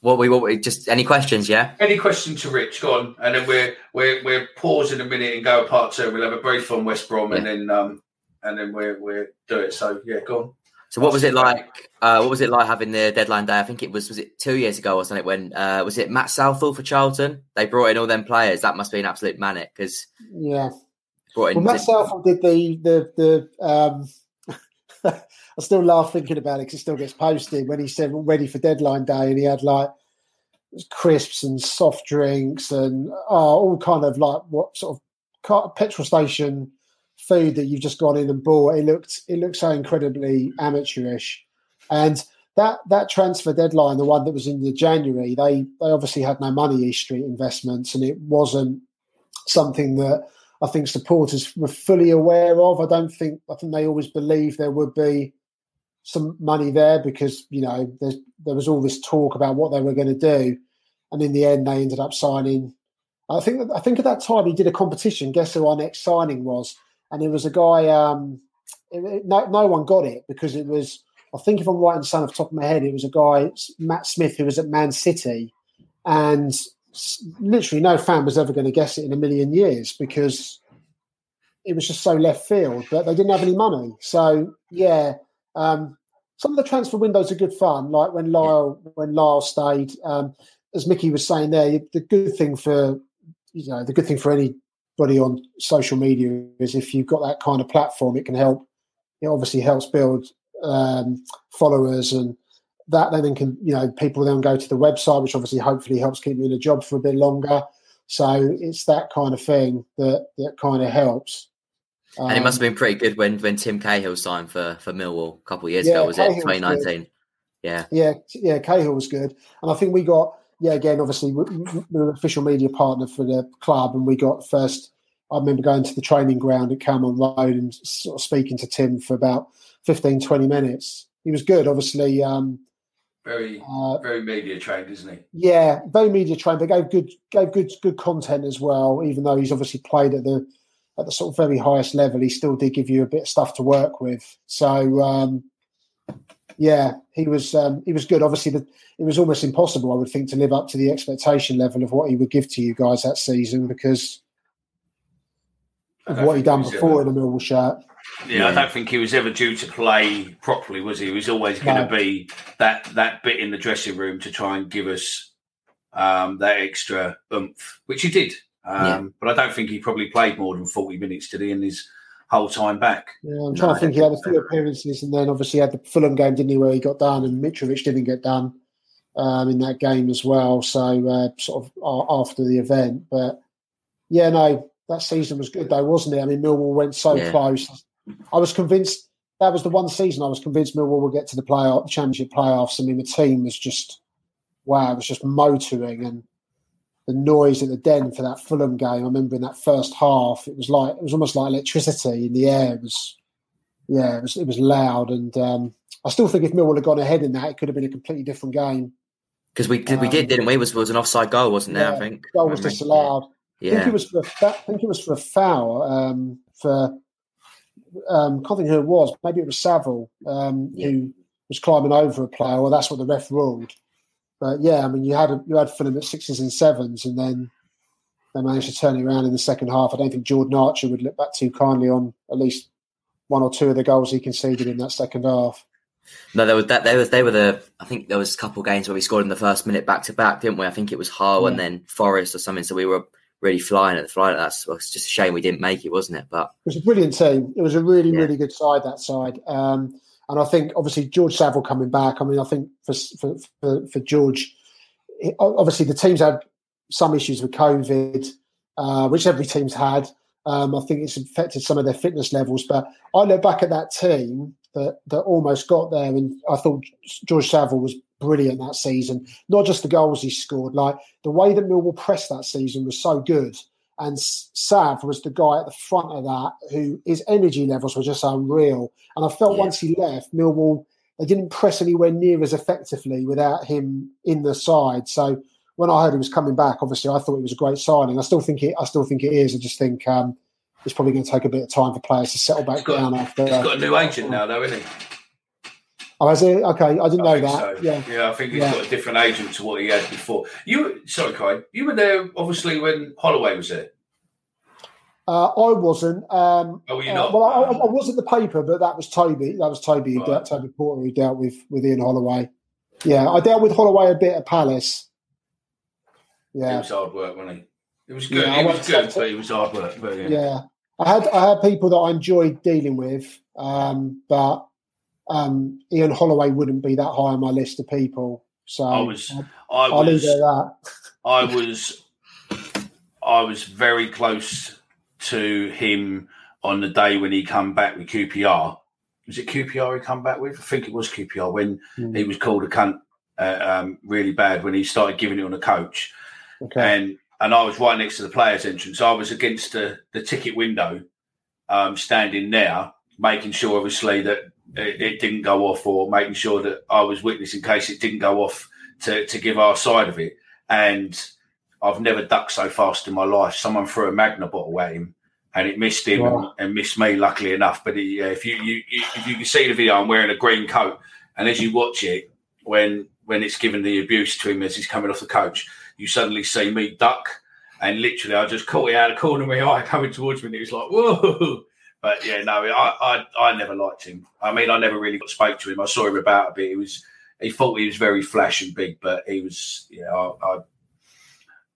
What we what we just any questions? Yeah. Any questions to Rich? Go on, and then we're we're we're pause in a minute and go part two. We'll have a brief on West Brom, yeah. and then um and then we're we're do it. So yeah, go on. So what was it like? Uh, what was it like having the deadline day? I think it was was it two years ago, wasn't it? When uh, was it Matt Southall for Charlton? They brought in all them players. That must be an absolute manic because yeah. Brought in, well, Matt Southall did the the the um, I still laugh thinking about it because it still gets posted when he said ready for deadline day and he had like crisps and soft drinks and oh, all kind of like what sort of petrol station food that you've just gone in and bought. It looked it looked so incredibly amateurish, and that that transfer deadline, the one that was in the January, they they obviously had no money East Street Investments, and it wasn't something that I think supporters were fully aware of. I don't think I think they always believed there would be some money there because you know there was all this talk about what they were going to do, and in the end they ended up signing. I think I think at that time he did a competition. Guess who our next signing was? And it was a guy. Um, it, no, no one got it because it was. I think if I'm right in the off the top of my head, it was a guy Matt Smith who was at Man City, and literally no fan was ever going to guess it in a million years because it was just so left field. But they didn't have any money, so yeah um, some of the transfer windows are good fun, like when Lyle when Lyle stayed. Um, as Mickey was saying there, the good thing for you know the good thing for anybody on social media is if you've got that kind of platform, it can help. It obviously helps build um, followers and that then can you know people then go to the website, which obviously hopefully helps keep you in a job for a bit longer. So it's that kind of thing that that kind of helps. Um, and it must have been pretty good when when Tim Cahill signed for for Millwall a couple of years yeah, ago. Was Cahill it 2019? Yeah, yeah, yeah. Cahill was good, and I think we got yeah. Again, obviously, we're an official media partner for the club, and we got first. I remember going to the training ground at Calmont Road and sort of speaking to Tim for about 15, 20 minutes. He was good, obviously. Um, very, uh, very media trained, isn't he? Yeah, very media trained. They gave good, gave good, good content as well. Even though he's obviously played at the at the sort of very highest level, he still did give you a bit of stuff to work with. So um, yeah, he was um, he was good. Obviously, the, it was almost impossible, I would think, to live up to the expectation level of what he would give to you guys that season because of what he'd done before in the Millwall shirt. Yeah, I don't think he was ever due to play properly, was he? He was always going to No. be that that bit in the dressing room to try and give us um, that extra oomph, which he did. Um, Yeah. But I don't think he probably played more than forty minutes did he in his whole time back. Yeah, I'm trying to think. He had a few appearances, and then obviously he had the Fulham game, didn't he, where he got done, and Mitrovic didn't get done um, in that game as well. So uh, sort of a- after the event, but yeah, no, that season was good though, wasn't it? I mean, Millwall went so Yeah. close. I was convinced that was the one season I was convinced Millwall would get to the playoff, championship playoffs. I mean, the team was just wow, it was just motoring and. The noise at the den for that Fulham game. I remember in that first half, it was like it was almost like electricity in the air. It was yeah, it was it was loud, and um, I still think if Millwall had gone ahead in that, it could have been a completely different game. Because we did, we did, Um, didn't we? Was was an offside goal, wasn't there? Yeah, I think goal was disallowed. I think it was for a I think it was for a foul um, for um, can't think who it was. Maybe it was Saville um, who was climbing over a player, or that's what the ref ruled. But yeah, I mean, you had you had Fulham at sixes and sevens, and then they managed to turn it around in the second half. I don't think Jordan Archer would look back too kindly on at least one or two of the goals he conceded in that second half. No, there was that. There was they were the. I think there was a couple of games where we scored in the first minute back to back, didn't we? I think it was Hull and then Forest or something. So we were really flying at the flying. That's well, it's just a shame we didn't make it, wasn't it? But It was a brilliant team. It was a really, Yeah. really good side that side. Um, and I think obviously George Saville coming back. I mean, I think for for for, for George, obviously the teams had some issues with COVID, uh, which every team's had. Um, I think it's affected some of their fitness levels. But I look back at that team that that almost got there, and I thought George Saville was brilliant that season. Not just the goals he scored, like the way that Millwall pressed that season was so good. And Sav was the guy at the front of that who his energy levels were just unreal. And I felt Yeah. once he left, Millwall they didn't press anywhere near as effectively without him in the side. So when I heard he was coming back, obviously I thought it was a great signing. I still think it. I still think it is. I just think um, it's probably going to take a bit of time for players to settle back down after. He's got a new agent now, though, isn't he? Oh, is it? Okay, I didn't know I think that. so. Yeah, yeah, I think he's Yeah. got a different agent to what he had before. You, sorry, Kai, you were there obviously when Holloway was there. Uh, I wasn't. Um, Oh, were you uh, not? well, I, I I was at the paper, but that was Toby. That was Toby, Right. dealt, Toby Porter, who dealt with with Ian Holloway. Yeah, I dealt with Holloway a bit at Palace. Yeah, it was hard work, wasn't he? It was good. Yeah, I was good, to- but he was hard work. But yeah. yeah. I had I had people that I enjoyed dealing with, um, but um, Ian Holloway wouldn't be that high on my list of people. So I was, I leave was, it at that. I was, I was very close to him on the day when he come back with QPR. Was it QPR he come back with? I think it was QPR when Hmm. he was called a cunt uh, um, really bad when he started giving it on the coach. Okay. and and I was right next to the players' entrance. I was against the, the ticket window, um, standing there, making sure obviously that it, it didn't go off, or making sure that I was witness in case it didn't go off to to give our side of it. And I've never ducked so fast in my life. Someone threw a Magna bottle at him. And it missed him Wow. and, and missed me, luckily enough. But he, uh, if you, you, you if you can see the video, I'm wearing a green coat, and as you watch it, when when it's given the abuse to him as he's coming off the coach, you suddenly see me duck, and literally I just caught it out of the corner of my eye coming towards me, and it was like whoa. But yeah, no, I, I I never liked him. I mean, I never really spoke to him. I saw him about a bit. He was he thought he was very flash and big, but he was yeah. I, I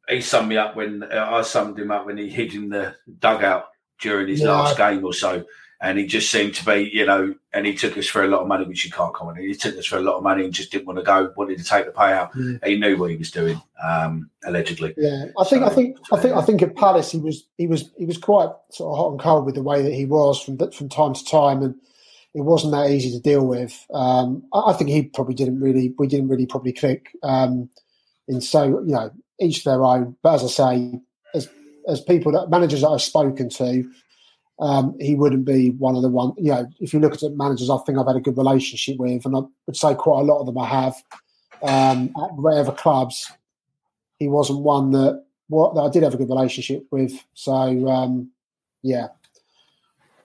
he summed me up when uh, I summed him up when he hid in the dugout during his Yeah. last game or so. And he just seemed to be, you know, and he took us for a lot of money, which you can't comment. on. He took us for a lot of money and just didn't want to go, wanted to take the payout. Yeah. He knew what he was doing, um, allegedly. Yeah, I think I think I think I think at Palace he was he was he was quite sort of hot and cold with the way that he was from from time to time, and it wasn't that easy to deal with. Um, I, I think he probably didn't really we didn't really probably click. Um, and so you know each their own. But as I say, as as people that managers that I've spoken to, um, he wouldn't be one of the one. You know, if you look at the managers, I think I've had a good relationship with, and I would say quite a lot of them I have um, at whatever clubs. He wasn't one that what that I did have a good relationship with. So um, yeah,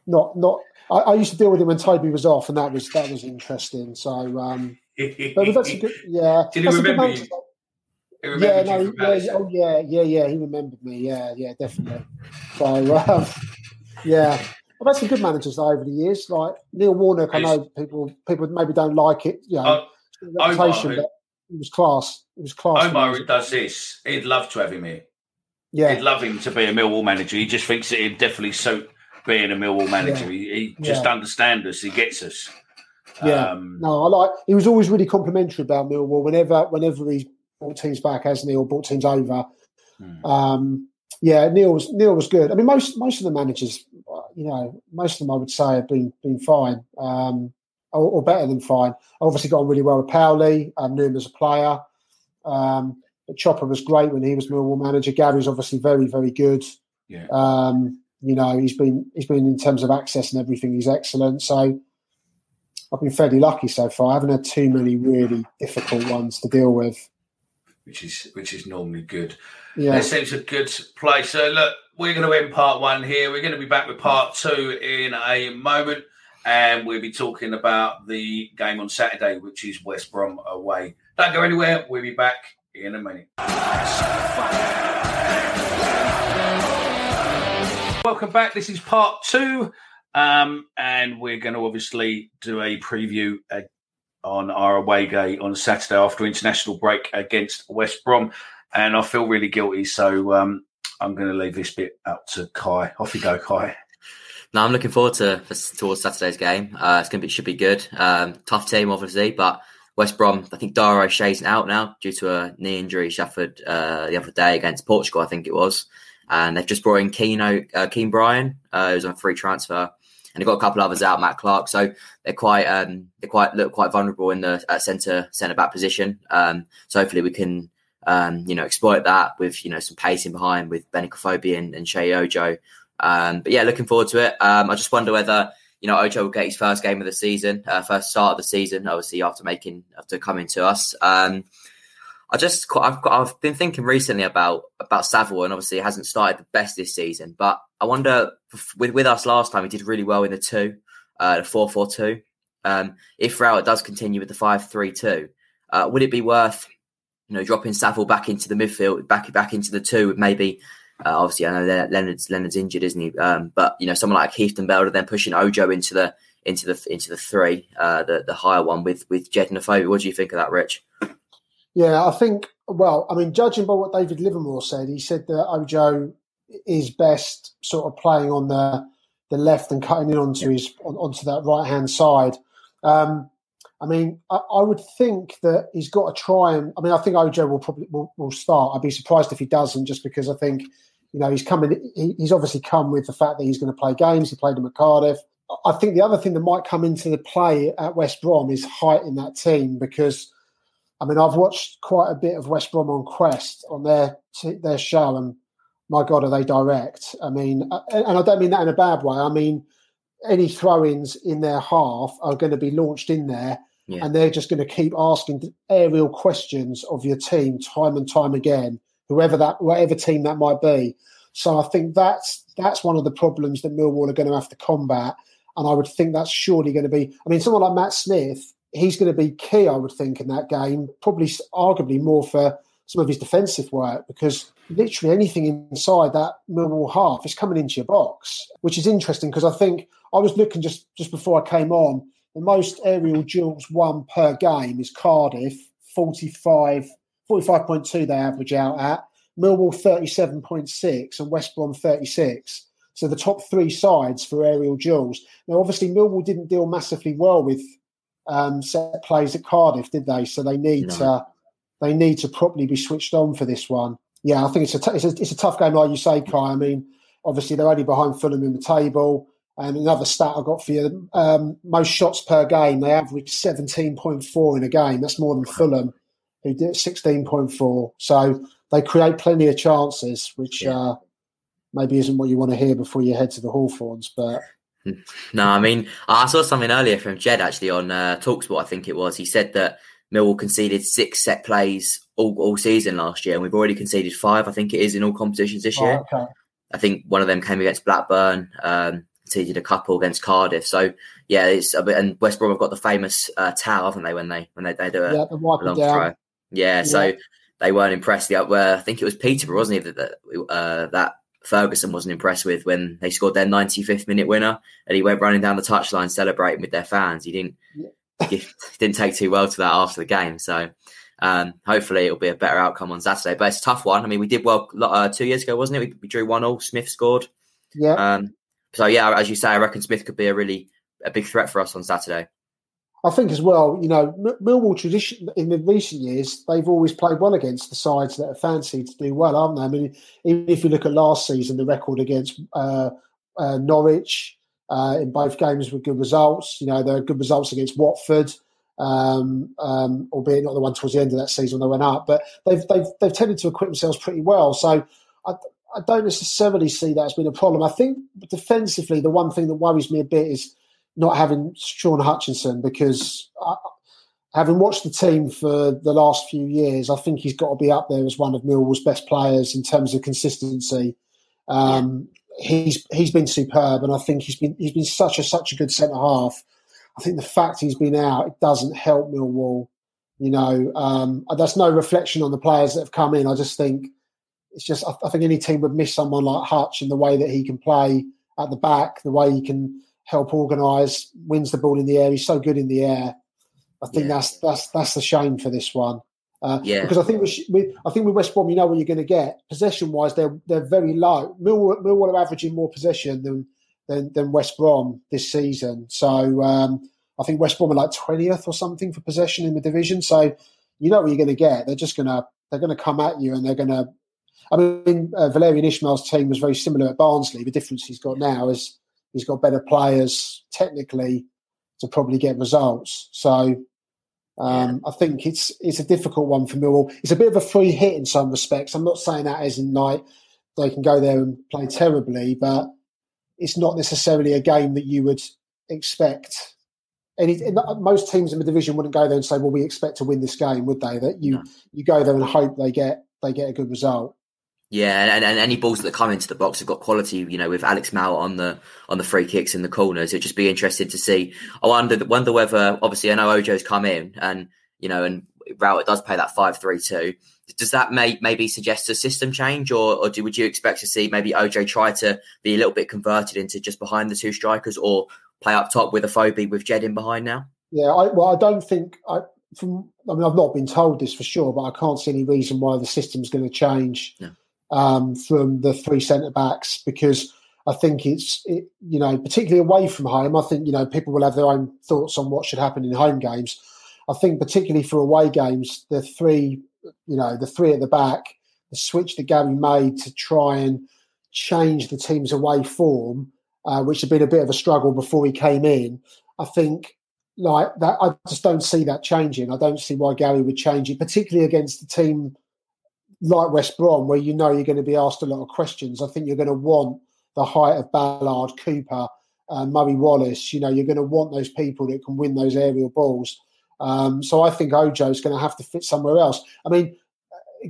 not not. I, I used to deal with him when Toby was off, and that was that was interesting. So, um, but that's a good, yeah. Did he that's a good remember you? Yeah, no, yeah, yeah, oh yeah, yeah, yeah. He remembered me. Yeah, yeah, definitely. So, um, yeah, I've had some good managers though over the years, like Neil Warnock. I know people people maybe don't like it, you know, oh, reputation, but it was class. It was class. Omar does this. He'd love to have him here. Yeah, he'd love him to be a Millwall manager. He just thinks that he'd definitely suit being a Millwall manager. Yeah. He, he, just yeah. understands us. He gets us. Yeah, um, no, I like. He was always really complimentary about Millwall. Whenever, whenever he brought teams back, as Neil brought teams over. Hmm. Um, yeah, Neil was Neil was good. I mean, most most of the managers, you know, most of them I would say have been been fine, um, or, or, better than fine. I obviously got on really well with Powley. I knew him as a player. Um, Chopper was great when he was Millwall manager. Gary's obviously very very good. Yeah. Um, you know, he's been he's been in terms of access and everything. He's excellent. So I've been fairly lucky so far. I haven't had too many really difficult ones to deal with, which is which is normally good. Yeah, it seems a good place. So look, we're going to end part one here. We're going to be back with part two in a moment, and we'll be talking about the game on Saturday, which is West Brom away. Don't go anywhere. We'll be back in a minute. Welcome back. This is part two. Um, and we're going to obviously do a preview uh, on our away game on Saturday after international break against West Brom. And I feel really guilty, so um, I'm going to leave this bit out to Kai. Off you go, Kai. No, I'm looking forward to towards Saturday's game. Uh, it's going to be should be good. Um, tough team, obviously, but West Brom. I think Dara O'Shea's out now due to a knee injury suffered uh, the other day against Portugal. I think it was, and they've just brought in Keano, uh, Kean Bryan, uh, who's on free transfer and they've got a couple others out, Matt Clark. So they're quite um, they quite look quite vulnerable in the centre centre back position. Um, so hopefully we can um, you know exploit that with you know some pacing behind with Benik Afobe and, and Sheyi Ojo. Um, but yeah, looking forward to it. Um, I just wonder whether you know Ojo will get his first game of the season, uh, first start of the season, obviously after making after coming to us. Um, I just I've I've been thinking recently about about Saville, and obviously hasn't started the best this season. But I wonder with with us last time, he did really well in the two, uh, the four four two. Um, if Rowett does continue with the five three two, uh, would it be worth you know dropping Saville back into the midfield, back back into the two maybe? Uh, obviously, I know Leonard's Leonard's injured, isn't he? Um, but you know, someone like Kieftenbeld then pushing Ojo into the into the into the three, uh, the the higher one with with Jed and Afobe. What do you think of that, Rich? Yeah, I think. Well, I mean, judging by what David Livermore said, he said that Ojo is best sort of playing on the the left and cutting in onto his on, onto that right hand side. Um, I mean, I, I, would think that he's got to try and. I mean, I think Ojo will probably will, will start. I'd be surprised if he doesn't, just because I think you know he's coming. He, he's obviously come with the fact that he's going to play games. He played him at Cardiff. I think the other thing that might come into the play at West Brom is height in that team because I mean, I've watched quite a bit of West Brom on Quest on their their show, and my God, are they direct? I mean, and I don't mean that in a bad way. I mean, any throw-ins in their half are going to be launched in there, yeah. and they're just going to keep asking aerial questions of your team time and time again, whoever that, whatever team that might be. So I think that's that's one of the problems that Millwall are going to have to combat, and I would think that's surely going to be. I mean, someone like Matt Smith he's going to be key, I would think, in that game. Probably, arguably, more for some of his defensive work because literally anything inside that Millwall half is coming into your box, which is interesting because I think I was looking just just before I came on. The most aerial duels won per game is Cardiff, 45, 45.2 they average out at. Millwall 37.6 and West Brom 36. So the top three sides for aerial duels. Now, obviously, Millwall didn't deal massively well with um, set plays at Cardiff, did they? So they need no. to they need to properly be switched on for this one. Yeah, I think it's a, t- it's a it's a tough game, like you say, Kai. I mean, obviously they're only behind Fulham in the table. And another stat I got for you: um, most shots per game, they average seventeen point four in a game. That's more than Fulham, who did sixteen point four. So they create plenty of chances, which yeah. uh, maybe isn't what you want to hear before you head to the Hawthorns. But no, I mean, I saw something earlier from Jed actually on uh, Talksport. I think it was. He said that Millwall conceded six set plays all, all season last year, and we've already conceded five. I think it is in all competitions this year. Oh, okay. I think one of them came against Blackburn. Um, conceded a couple against Cardiff. So yeah, it's a bit, and West Brom have got the famous uh, towel, haven't they? When they when they, they do a, yeah, long throw. Yeah, yeah, so they weren't impressed. The, I think it was Peterborough, wasn't he? That uh, that Ferguson wasn't impressed with when they scored their 95th minute winner and he went running down the touchline celebrating with their fans. He didn't he didn't take too well to that after the game. So um, hopefully it'll be a better outcome on Saturday. But it's a tough one. I mean, we did well uh, two years ago, wasn't it? We, we drew one all. Smith scored. Yeah. Um, so yeah, as you say, I reckon Smith could be a really a big threat for us on Saturday. I think as well, you know, Millwall tradition in the recent years, they've always played well against the sides that are fancied to do well, aren't they? I mean, even if you look at last season, the record against uh, uh, Norwich uh, in both games were good results. You know, there are good results against Watford, um, um, albeit not the one towards the end of that season when they went up. But they've they've they've tended to equip themselves pretty well. So I, I don't necessarily see that as being a problem. I think defensively, the one thing that worries me a bit is not having Shaun Hutchinson because I, having watched the team for the last few years, I think he's got to be up there as one of Millwall's best players in terms of consistency. Um. He's he's been superb, and I think he's been he's been such a such a good centre half. I think the fact he's been out it doesn't help Millwall. You know, um, that's no reflection on the players that have come in. I just think it's just I, I think any team would miss someone like Hutch in the way that he can play at the back, the way he can help organise, wins the ball in the air. He's so good in the air. I think yeah. that's that's that's the shame for this one. Uh, yeah. Because I think we, we, I think with West Brom, you know what you're going to get. Possession wise, they're they're very low. Millwall, Millwall are averaging more possession than than, than West Brom this season. So um, I think West Brom are like twentieth or something for possession in the division. So you know what you're going to get. They're just going to they're going to come at you and they're going to. I mean, uh, Valérien Ismaël's team was very similar at Barnsley. The difference he's got now is he's got better players technically to probably get results. So um, I think it's it's a difficult one for Millwall. It's a bit of a free hit in some respects. I'm not saying that as in like they can go there and play terribly, but it's not necessarily a game that you would expect. And most teams in the division wouldn't go there and say, "Well, we expect to win this game," would they? That you no. you go there and hope they get they get a good result. Yeah, and, and any balls that come into the box have got quality. You know, with Alex Mowat on the on the free kicks in the corners, it'd just be interesting to see. I wonder wonder whether obviously I know Ojo's come in, and you know, and Rowett does play that five three two. Does that may, maybe suggest a system change, or, or do, would you expect to see maybe Ojo try to be a little bit converted into just behind the two strikers, or play up top with a Afobe with Jed in behind now? Yeah, I, well, I don't think I. From, I mean, I've not been told this for sure, but I can't see any reason why the system's going to change um, from the three centre backs because I think it's it, you know particularly away from home. I think you know people will have their own thoughts on what should happen in home games. I think particularly for away games, the three you know the three at the back, the switch that Gary made to try and change the team's away form, uh, which had been a bit of a struggle before he came in. I think like that, I just don't see that changing. I don't see why Gary would change it, particularly against the team like West Brom, where you know you're going to be asked a lot of questions, I think you're going to want the height of Ballard, Cooper, uh, Murray Wallace. You know, you're going to want those people that can win those aerial balls. Um, so I think Ojo is going to have to fit somewhere else. I mean,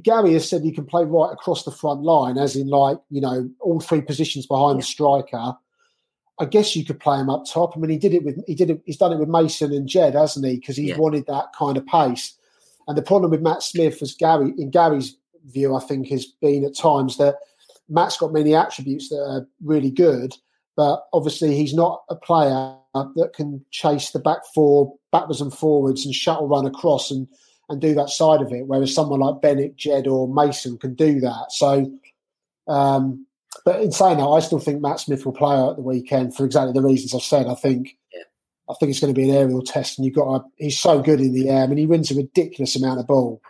Gary has said he can play right across the front line, as in like you know all three positions behind yeah. the striker. I guess you could play him up top. I mean, he did it with he did it. He's done it with Mason and Jed, hasn't he? Because he yeah. wanted that kind of pace. And the problem with Matt Smith, as Gary in Gary's view, I think, has been at times that Matt's got many attributes that are really good, but obviously he's not a player that can chase the back four backwards and forwards and shuttle run across and and do that side of it. Whereas someone like Bennett, Jed, or Mason can do that. So, um, but in saying that, I still think Matt Smith will play at the weekend for exactly the reasons I've said. I think. Yeah. I think it's going to be an aerial test, and you've got. A, he's so good in the air. I mean, he wins a ridiculous amount of ball.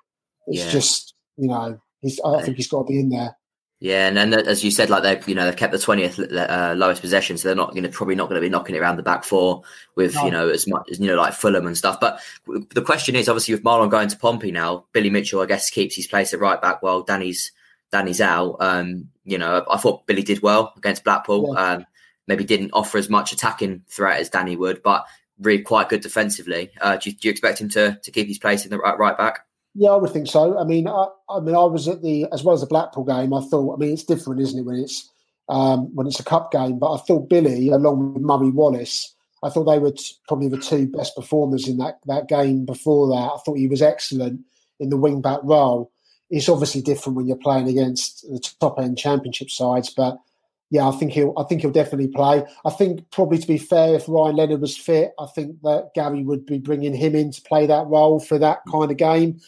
It's yeah. just you know, he's, I think he's got to be in there. Yeah, and then as you said, like they've you know they've kept the twentieth uh, lowest possession, so they're not going to probably not going to be knocking it around the back four with no. you know as much as you know like Fulham and stuff. But the question is obviously with Mahlon going to Pompey now, Billy Mitchell I guess keeps his place at right back while Danny's Danny's out. Um, you know I thought Billy did well against Blackpool. Yeah. Um, maybe didn't offer as much attacking threat as Danny would, but really quite good defensively. Uh, do, you, do you expect him to to keep his place in the right right back? Yeah, I would think so. I mean, I, I, mean, I was at the as well as the Blackpool game. I thought, I mean, it's different, isn't it, when it's um, when it's a cup game? But I thought Billy, along with Murray Wallace, I thought they were t- probably the two best performers in that that game. Before that, I thought he was excellent in the wing back role. it's obviously different when you're playing against the top end championship sides, but yeah, I think he'll I think he'll definitely play. I think probably to be fair, if Ryan Leonard was fit, I think that Gary would be bringing him in to play that role for that kind of game,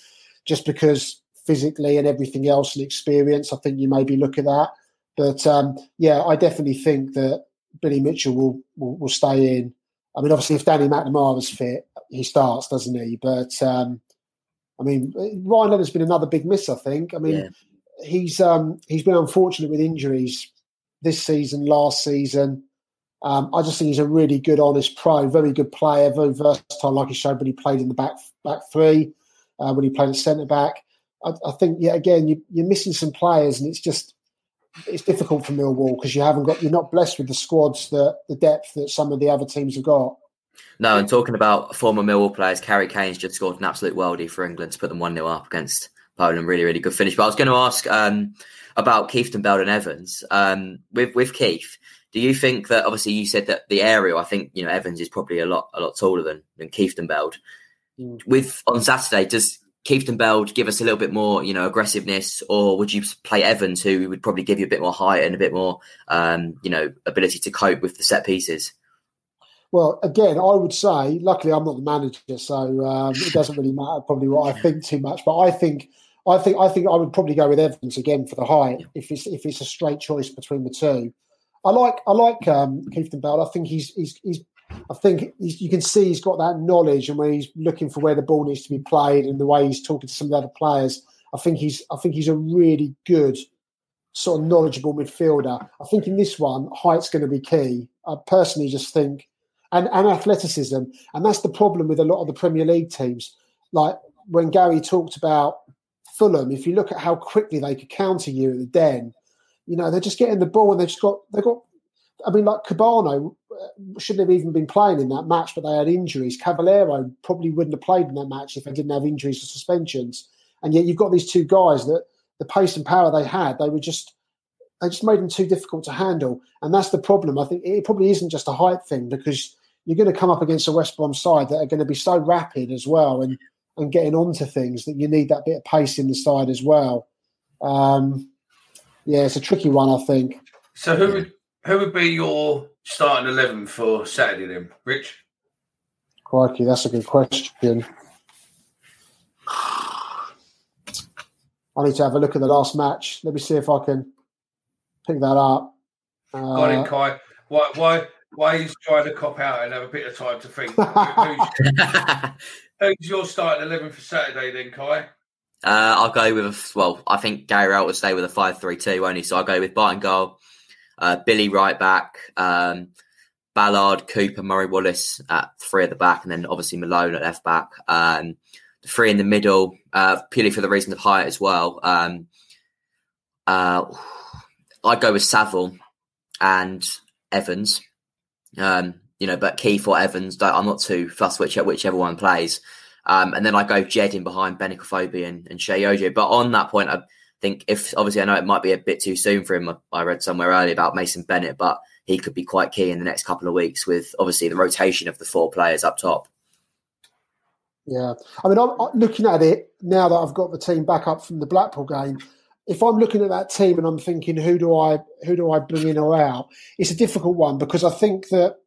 just because physically and everything else and experience, I think you maybe look at that. But um, yeah, I definitely think that Billy Mitchell will, will, will stay in. I mean, obviously, if Danny McNamara is fit, he starts, doesn't he? But um, I mean, Ryan Leonard's been another big miss. I think. I mean, yeah. he's um, he's been unfortunate with injuries this season, last season. Um, I just think he's a really good, honest pro, very good player, very versatile, like he showed when he played in the back back three, uh, when he played at centre back. I, I, think, yeah, again, you, you're missing some players, and it's just it's difficult for Millwall because you haven't got you're not blessed with the squads that the depth that some of the other teams have got. No, and talking about former Millwall players, Harry Kane's just scored an absolute worldie for England to put them 1 0 up against Poland. Really, really good finish. But I was going to ask um, about Kieftenbeld and Evans. Um, with with Keith, do you think that obviously you said that the aerial, I think you know Evans is probably a lot a lot taller than than Kieftenbeld. With on Saturday, does Kieftenbeld give us a little bit more, you know, aggressiveness, or would you play Evans, who would probably give you a bit more height and a bit more, um, you know, ability to cope with the set pieces? Well, again, I would say, luckily, I'm not the manager, so um, it doesn't really matter probably what I think too much. But I think, I think, I think I would probably go with Evans again for the height if it's if it's a straight choice between the two. I like I like um, Kieftenbeld. I think he's he's he's I think you can see he's got that knowledge, and when he's looking for where the ball needs to be played, and the way he's talking to some of the other players, I think he's I think he's a really good sort of knowledgeable midfielder. I think in this one, height's going to be key. I personally just think, and and athleticism, and that's the problem with a lot of the Premier League teams. Like when Gary talked about Fulham, if you look at how quickly they could counter you at the Den, you know they're just getting the ball and they've just got they've got I mean, like Kebano uh, shouldn't have even been playing in that match, but they had injuries. Cavaleiro probably wouldn't have played in that match if they didn't have injuries or suspensions. And yet you've got these two guys that the pace and power they had, they were just they just made them too difficult to handle. And that's the problem. I think it probably isn't just a height thing because you're going to come up against a West Brom side that are going to be so rapid as well and and getting onto things that you need that bit of pace in the side as well. Um, yeah, it's a tricky one, I think. So who would who would be your starting eleven for Saturday then, Rich? Crikey, that's a good question. I need to have a look at the last match. Let me see if I can pick that up. Uh, Got it, Kai. Why, why, why he's trying to cop out and have a bit of time to think? who's, who's, your starting eleven for Saturday then, Kai? Uh, I'll go with well. I think Gary Rowett will stay with a five-three-two only, so I'll go with Barton goal, uh, Billy right back, um, Ballard, Cooper, Murray Wallace at three at the back, and then obviously Malone at left back. Um, the three in the middle, uh, purely for the reason of height as well. Um, uh, I'd go with Saville and Evans. Um, you know, but Keith or Evans, I'm not too fussed which, whichever one plays. Um, and then I go Jed in behind Benik Afobe and, and Sheyi Ojo. But on that point, I, think if obviously I know it might be a bit too soon for him. I read somewhere earlier about Mason Bennett, but he could be quite key in the next couple of weeks with obviously the rotation of the four players up top. Yeah, I mean, I'm, looking at it now that I've got the team back up from the Blackpool game. If I'm looking at that team and I'm thinking, who do I who do I bring in or out? It's a difficult one because I think that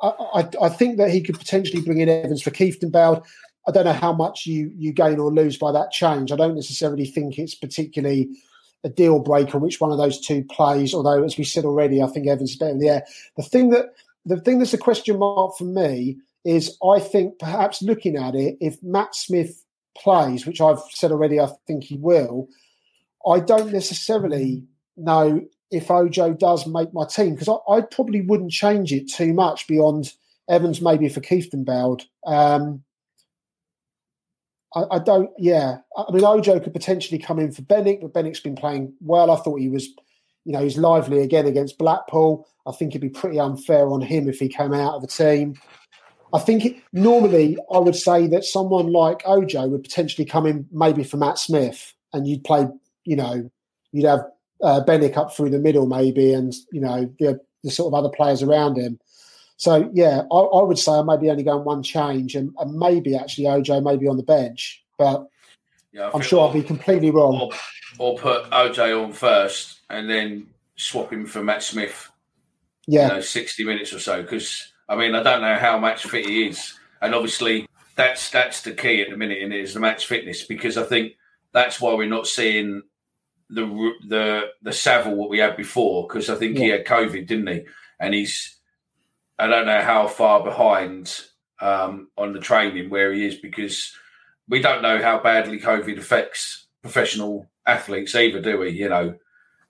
I, I, I think that he could potentially bring in Evans for Kieftenbeld. I don't know how much you you gain or lose by that change. I don't necessarily think it's particularly a deal breaker which one of those two plays. Although, as we said already, I think Evans is better in the air. The thing that the thing that's a question mark for me is I think perhaps looking at it, if Matt Smith plays, which I've said already, I think he will. I don't necessarily know if Ojo does make my team because I, I, probably wouldn't change it too much beyond Evans maybe for Kieftenbeld. Um, I, I, don't. Yeah, I mean, Ojo could potentially come in for Benik, but Benik's been playing well. I thought he was, you know, he's lively again against Blackpool. I think it'd be pretty unfair on him if he came out of the team. I think it, normally I would say that someone like Ojo would potentially come in maybe for Matt Smith, and you'd play, you know, you'd have uh, Benik up through the middle maybe, and you know the, the sort of other players around him. So yeah, I, I, would say I maybe only going one change, and, and, maybe actually Ojo maybe on the bench. But Yeah, I'm sure I'll be completely wrong. Or, or, put OJ on first and then swap him for Matt Smith. Yeah, you know, 60 minutes or so. Because I mean, I don't know how match fit he is, and obviously that's that's the key at the minute. and it is the match fitness because I think that's why we're not seeing the the the Saville what we had before because I think yeah. he had COVID, didn't he? And he's I don't know how far behind um, on the training where he is because we don't know how badly COVID affects professional athletes either, do we? You know,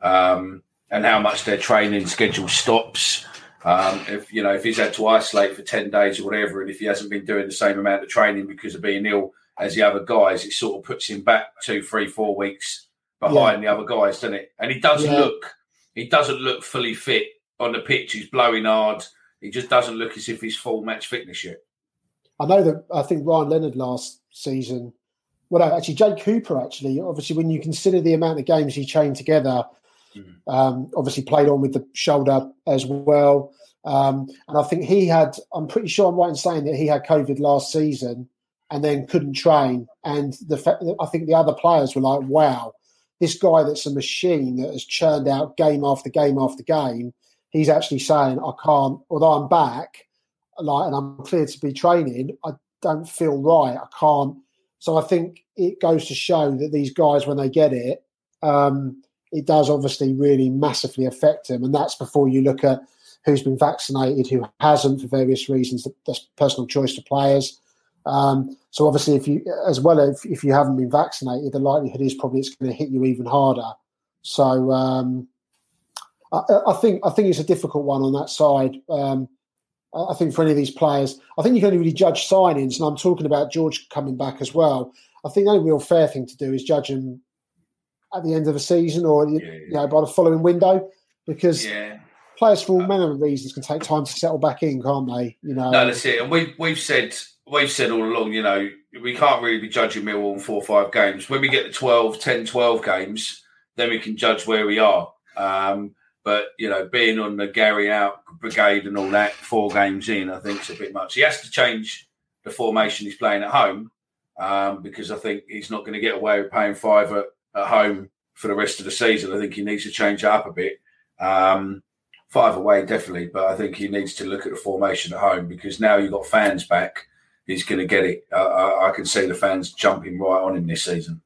um, and how much their training schedule stops. Um, if you know if he's had to isolate for ten days or whatever, and if he hasn't been doing the same amount of training because of being ill as the other guys, it sort of puts him back two, three, four weeks behind yeah. the other guys, doesn't it? And he doesn't yeah. look he doesn't look fully fit on the pitch. He's blowing hard. He just doesn't look as if he's full match fitness yet. I know that I think Ryan Leonard last season, well, actually Jake Cooper. Actually, obviously, when you consider the amount of games he chained together, mm-hmm. um, obviously played on with the shoulder as well. Um, and I think he had. I'm pretty sure I'm right in saying that he had COVID last season and then couldn't train. And the fact I think the other players were like, "Wow, this guy that's a machine that has churned out game after game after game." He's actually saying, "I can't." Although I'm back, like, and I'm clear to be training, I don't feel right. I can't. So I think it goes to show that these guys, when they get it, um, it does obviously really massively affect them. And that's before you look at who's been vaccinated, who hasn't for various reasons. That's personal choice to players. Um, so obviously, if you, as well if, if you haven't been vaccinated, the likelihood is probably it's going to hit you even harder. So um, I, I, think I think it's a difficult one on that side. Um, I think for any of these players, I think you can only really judge signings, and I'm talking about George coming back as well. I think the only real fair thing to do is judge him at the end of the season or yeah, yeah. you know by the following window, because yeah. players for all manner of reasons can take time to settle back in, can't they? You know, no, that's it. And we we've said we've said all along, you know, we can't really be judging Millwall in four or five games. When we get to 12, 10, 12 games, then we can judge where we are. Um, but you know, being on the Gary out brigade and all that, four games in, I think it's a bit much. He has to change the formation he's playing at home um, because I think he's not going to get away with paying five at, at, home for the rest of the season. I think he needs to change up a bit. Um, five away, definitely, but I think he needs to look at the formation at home because now you've got fans back. He's going to get it. Uh, I, I can see the fans jumping right on him this season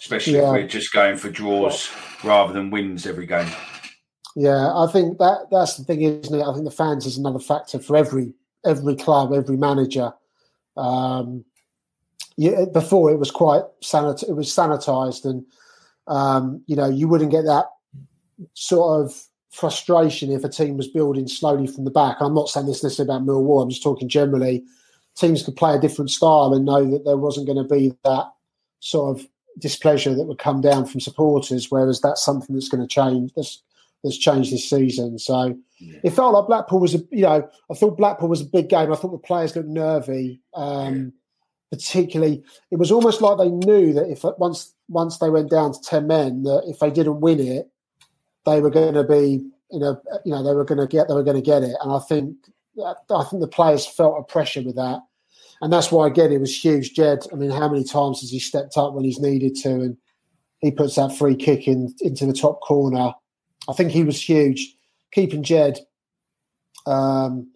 especially yeah. if we're just going for draws rather than wins every game. Yeah, I think that that's the thing, isn't it? I think the fans is another factor for every every club, every manager. Um, yeah, before it was quite sanit- it was sanitized, and um, you know you wouldn't get that sort of frustration if a team was building slowly from the back. I'm not saying this necessarily about Millwall. I'm just talking generally. Teams could play a different style and know that there wasn't going to be that sort of displeasure that would come down from supporters, whereas that's something that's going to change. That's that's changed this season. So yeah. it felt like Blackpool was a you know I thought Blackpool was a big game. I thought the players looked nervy. Um, particularly, it was almost like they knew that if once once they went down to ten men, that if they didn't win it, they were going to be you know you know they were going to get they were going to get it. And I think I think the players felt a pressure with that and that's why again it was huge. Jed, I mean, how many times has he stepped up when he's needed to, and he puts that free kick in into the top corner. I think he was huge. Keeping Jed, um,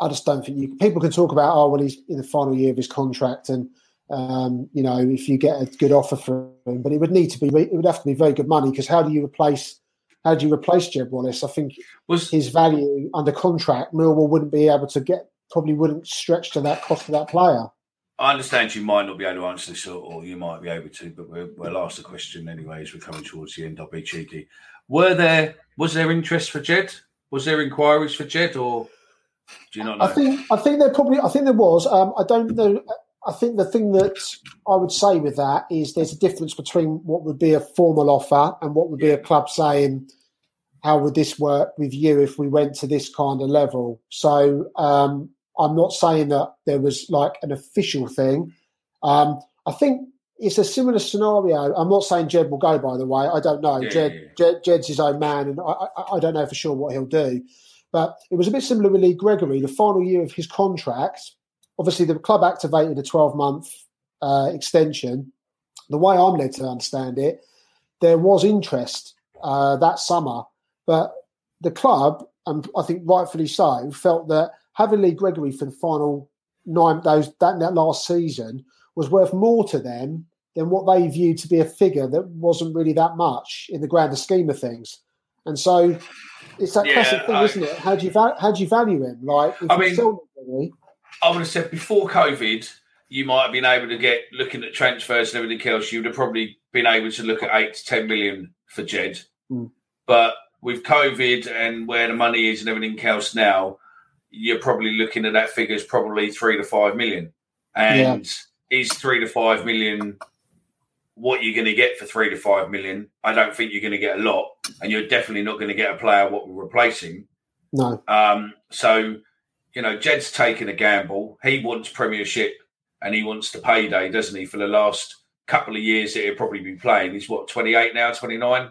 I just don't think you. People can talk about oh well he's in the final year of his contract and um, you know if you get a good offer for him, but it would need to be it would have to be very good money because how do you replace how do you replace Jed Wallace? I think was his value under contract, Millwall wouldn't be able to get probably wouldn't stretch to that cost of that player. I understand you might not be able to answer this, or, you might be able to, but we'll, we'll ask the question anyway as we're coming towards the end. I'll be cheeky. Were there was there interest for Jed? Was there inquiries for Jed, or do you not know? I think I think there probably I think there was. Um, I don't know. I think the thing that I would say with that is there's a difference between what would be a formal offer and what would be a club saying, "How would this work with you if we went to this kind of level?" So um, I'm not saying that there was like an official thing. Um, I think it's a similar scenario. I'm not saying Jed will go, by the way. I don't know. Yeah, Jed, yeah. Jed, Jed's his own man, and I, I, I, don't know for sure what he'll do. But it was a bit similar with Lee Gregory. The final year of his contract, obviously, the club activated a 12 month uh, extension the way I'm led to understand it, there was interest uh, that summer, but the club, and I think rightfully so, felt that having Lee Gregory for the final nine those that, that last season was worth more to them than what they viewed to be a figure that wasn't really that much in the grander scheme of things. And so it's that Yeah, classic thing, I- isn't it? How do you how do you value him? Like, if I mean- Gregory, I would have said before COVID, you might have been able to get looking at transfers and everything else. You would have probably been able to look at eight to ten million for Jed. Mm. But with COVID and where the money is and everything else now, you're probably looking at that figure as probably three to five million. And is three to five million what you're going to get for three to five million? I don't think you're going to get a lot, and you're definitely not going to get a player what will replace him. no, Um, so, you know, Jed's taking a gamble. He wants Premiership and he wants the payday, doesn't he? For the last couple of years that he'll probably be playing. He's what, 28 now, 29?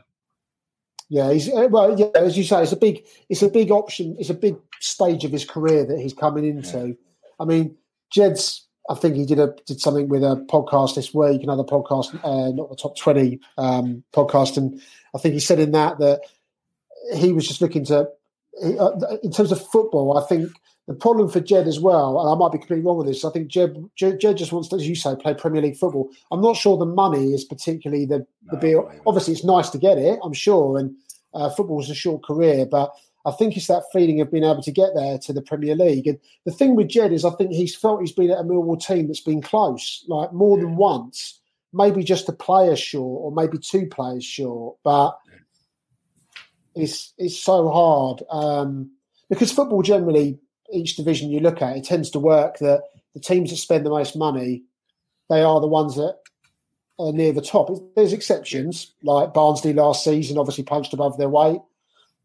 Yeah, he's uh, well, yeah, as you say, it's a big, it's a big option, it's a big stage of his career that he's coming into. I mean, Jed's, I think he did a did something with a podcast this week, another podcast, uh, not the top twenty um, podcast, and I think he said in that that he was just looking to, he, uh, in terms of football, I think. The problem for Jed as well, and I might be completely wrong with this. I think Jed, Jed, Jed just wants to, as you say, play Premier League football. I'm not sure the money is particularly the, the be. Obviously, it's nice to get it, I'm sure, and uh, football's a short career, but I think it's that feeling of being able to get there to the Premier League. And the thing with Jed is, I think he's felt he's been at a Millwall team that's been close, like more than once. Maybe just a player short, or maybe two players short, but it's it's so hard um, because football generally, each division you look at, it tends to work that the teams that spend the most money, they are the ones that are near the top. There's exceptions, like Barnsley last season, obviously punched above their weight,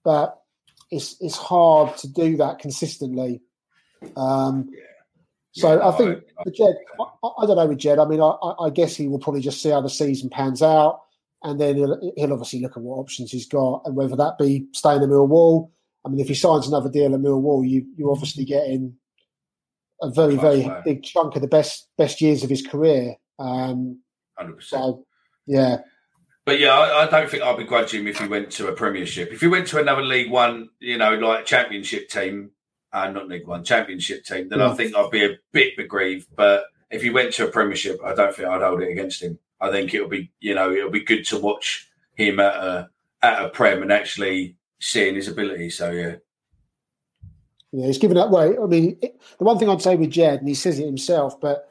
but it's it's hard to do that consistently. Um, so I think for Jed, I, I don't know with Jed. I mean, I, I I guess he will probably just see how the season pans out, and then he'll, he'll obviously look at what options he's got, and whether that be staying at Millwall. I mean, if he signs another deal at Millwall, you you're obviously getting a very very player. big chunk of the best best years of his career. Um, 100%. so yeah, But yeah, I, I don't think I'd begrudge him if he went to a Premiership. If he went to another League One, you know, like Championship team, uh, not League One, Championship team, then I think I'd be a bit aggrieved. But if he went to a Premiership, I don't think I'd hold it against him. I think it'll be, you know, it'll be good to watch him at a at a Prem and actually seeing his ability. So yeah, Yeah, he's given up. Well, I mean, it, the one thing I'd say with Jed, and he says it himself, but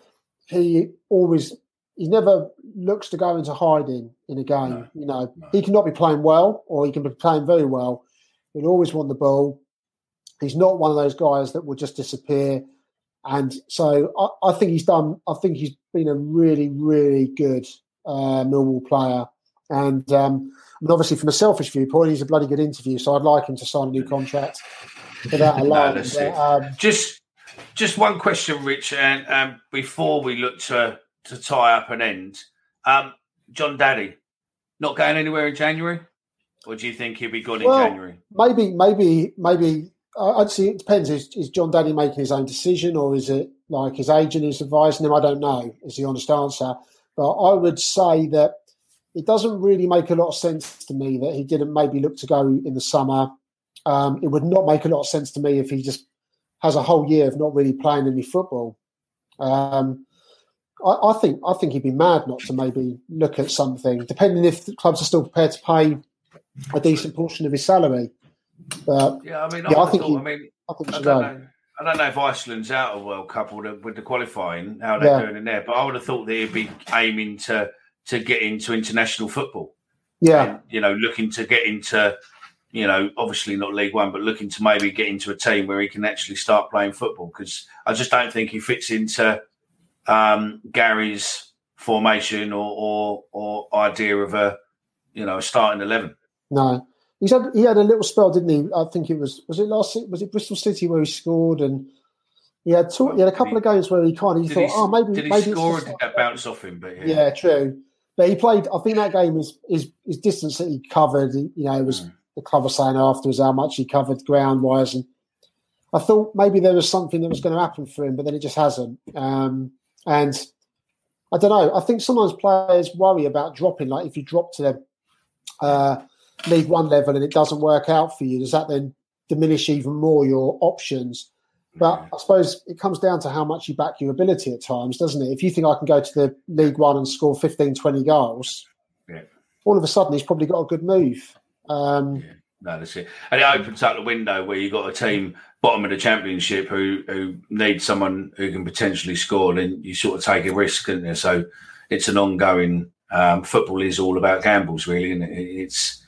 he always he never looks to go into hiding in a game. you know, he cannot be playing well, or he can be playing very well. He'll always want the ball. He's not one of those guys that will just disappear. And so I, I think he's done. I think he's been a really, really good uh, Millwall player. And um, mean, obviously, from a selfish viewpoint, he's a bloody good interview. So I'd like him to sign a new contract for that No, alone. But, um, just just one question, Rich, and um, before we look to to tie up an end, um, Jon Dadi not going anywhere in January, or do you think he'll be gone in January? Maybe, maybe, maybe. I'd say it depends. Is, is Jon Dadi making his own decision, or is it like his agent is advising him? I don't know. Is the honest answer. But I would say that it doesn't really make a lot of sense to me that he didn't maybe look to go in the summer. Um, it would not make a lot of sense to me if he just has a whole year of not really playing any football. Um, I, I think I think he'd be mad not to maybe look at something, depending if the clubs are still prepared to pay a decent portion of his salary. But Yeah, I mean, yeah, I, I think thought, he, I mean, I think I don't know. I don't know if Iceland's out of World Cup with the, with the qualifying, how they're Yeah. doing in there, but I would have thought that he'd be aiming to to get into international football. Yeah, And, you know, looking to get into, you know, obviously not League One, but looking to maybe get into a team where he can actually start playing football. Because I just don't think he fits into um, Gary's formation or, or or idea of a, you know, a starting eleven. no, he's had he had a little spell, didn't he? I think it was was it last was it Bristol City where he scored, and he had two, he had a couple of games where he kind of he thought, he, oh maybe did he maybe score or did that bounce off him? But yeah, yeah, true. But he played. I think that game is is his distance that he covered. You know, it Mm. was the club was saying afterwards how much he covered ground wise, and I thought maybe there was something that was going to happen for him, but then it just hasn't. Um, and I don't know. I think sometimes players worry about dropping. Like if you drop to the uh, League One level and it doesn't work out for you, does that then diminish even more your options? But I suppose it comes down to how much you back your ability at times, doesn't it? If you think I can go to the League One and score 15, 20 goals, Yeah. all of a sudden he's probably got a good move. Um, No, that's it. And it opens up the window where you've got a team bottom of the championship who who needs someone who can potentially score, then you sort of take a risk, isn't there? So it's an ongoing um, football is all about gambles, really, and it? it's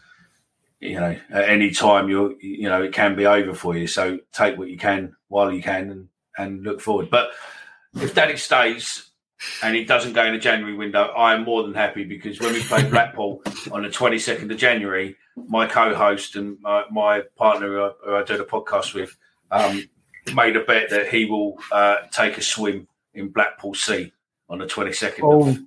you know at any time you're you know it can be over for you. So take what you can while you can and and look forward. But if Dadi stays and he doesn't go in the January window, I am more than happy because when we played Blackpool on the 22nd of January, my co-host and my, my partner who I, who I do the podcast with um, made a bet that he will uh, take a swim in Blackpool Sea on the 22nd Oh. of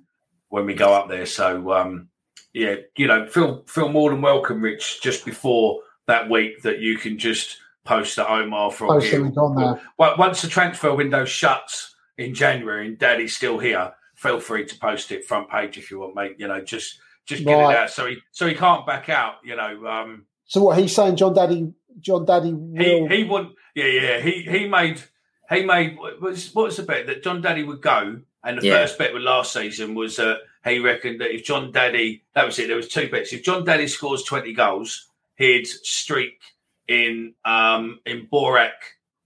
when we go up there. So um, yeah, you know, feel feel more than welcome, Rich. Just before that week, that you can just post that Omar from Post here. on there. Well, once the transfer window shuts in January and Dadi's still here, feel free to post it front page if you want, mate. You know, just just get Right. it out so he so he can't back out. You know, um, so what he's saying, Jon Dadi, Jon Dadi he will. he would yeah yeah he he made he made what was what was the bet that Jon Dadi would go and the Yeah. first bet with last season was that he reckoned that if Jon Dadi that was it there was two bets if Jon Dadi scores twenty goals he'd streak in um in Borat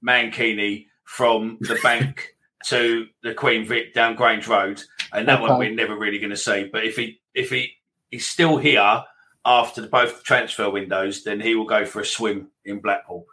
Mankini from the bank to the Queen Vic down Grange Road and that one we're never really going to see but if he if he he's still here after the, both transfer windows then he will go for a swim in Blackpool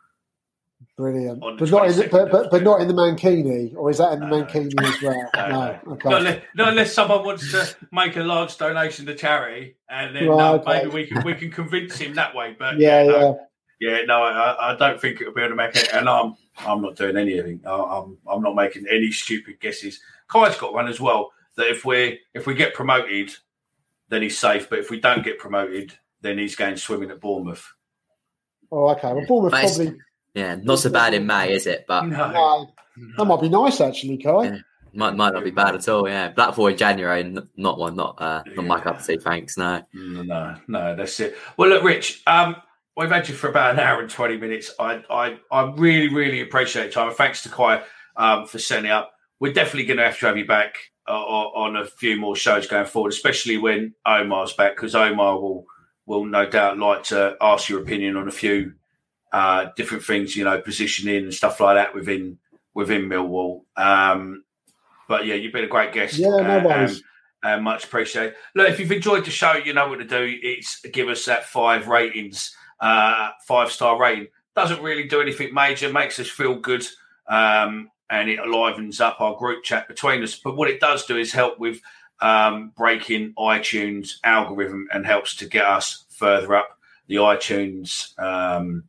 Brilliant. But not, in the, 22nd but, but, but not in the Mankini, or is that in the Mankini as well? No, No. no. Okay. Not, unless, not unless someone wants to make a large donation to charity, and then Right, uh, okay. maybe we can we can convince him that way. But Yeah, no, yeah, no, I, I don't think it'll be able to make it. And I'm I'm not doing anything. I- I'm I'm not making any stupid guesses. Kai's got one as well. That if we if we get promoted, then he's safe. But if we don't get promoted, then he's going swimming at Bournemouth. Oh, okay. Well, Bournemouth But probably. Yeah, not so bad in May, is it? But No, that might be nice actually, Kai. might might not be bad at all. Yeah, Blackpool in January, not one, not uh, not my cup of tea. Thanks, no. No, no, that's it. Well, look, Rich, um, we've had you for about an hour and 20 minutes. I I, I really, really appreciate your time. Thanks to Kai um, for setting up. We're definitely going to have to have you back uh, on a few more shows going forward, especially when Omar's back, because Omar will will no doubt like to ask your opinion on a few uh, different things, you know, positioning and stuff like that within within Millwall. Um, but yeah, you've been a great guest. Yeah, no uh, worries. and, uh, much appreciated. Look, if you've enjoyed the show, you know what to do. It's give us that five ratings, uh, five star rating. Doesn't really do anything major, makes us feel good, um, and it livens up our group chat between us. But what it does do is help with um, breaking iTunes algorithm and helps to get us further up the iTunes um,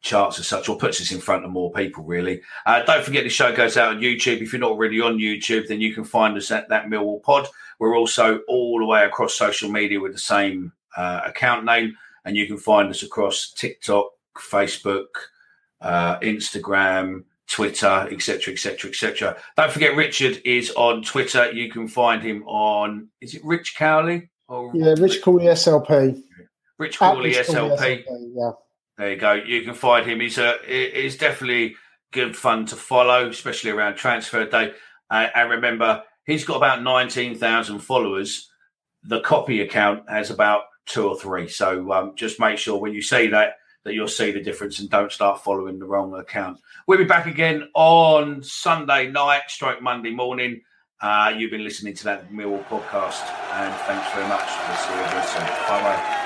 charts as such, or puts us in front of more people, really. Uh, don't forget the show goes out on YouTube. If you're not already on YouTube, then you can find us at that Millwall Pod. We're also all the way across social media with the same uh, account name, and you can find us across TikTok, Facebook, uh, Instagram, Twitter, etc., etc., etc. Don't forget, Richard is on Twitter. You can find him on is it Rich Cawley or Yeah, Rich Cawley SLP. Rich Rich Cooley SLP? Yeah. There you go. You can find him. He's a he's definitely good fun to follow, especially around transfer day. Uh, and remember, he's got about nineteen thousand followers. The copy account has about two or three. So um, just make sure when you see that that you'll see the difference and don't start following the wrong account. We'll be back again on Sunday night, stroke Monday morning. Uh, you've been listening to that Millwall podcast, and thanks very much. We'll see you again soon. Bye bye.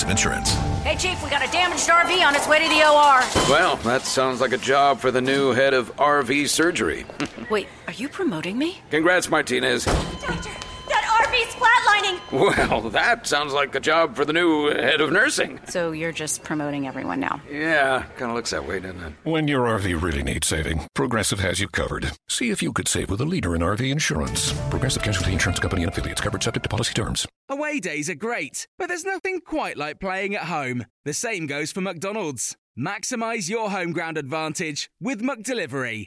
Sponsored by Progressive Insurance. Hey, Chief, we got a damaged RV on its way to the OR. Well, that sounds like a job for the new head of RV surgery. Wait, are you promoting me? Congrats, Martinez. Well, that sounds like a job for the new head of nursing. So you're just promoting everyone now? Yeah, kind of looks that way, doesn't it? When your RV really needs saving, Progressive has you covered. See if you could save with a leader in RV insurance. Progressive Casualty Insurance Company and affiliates covered subject to policy terms. Away days are great, but there's nothing quite like playing at home. The same goes for McDonald's. Maximize your home ground advantage with McDelivery.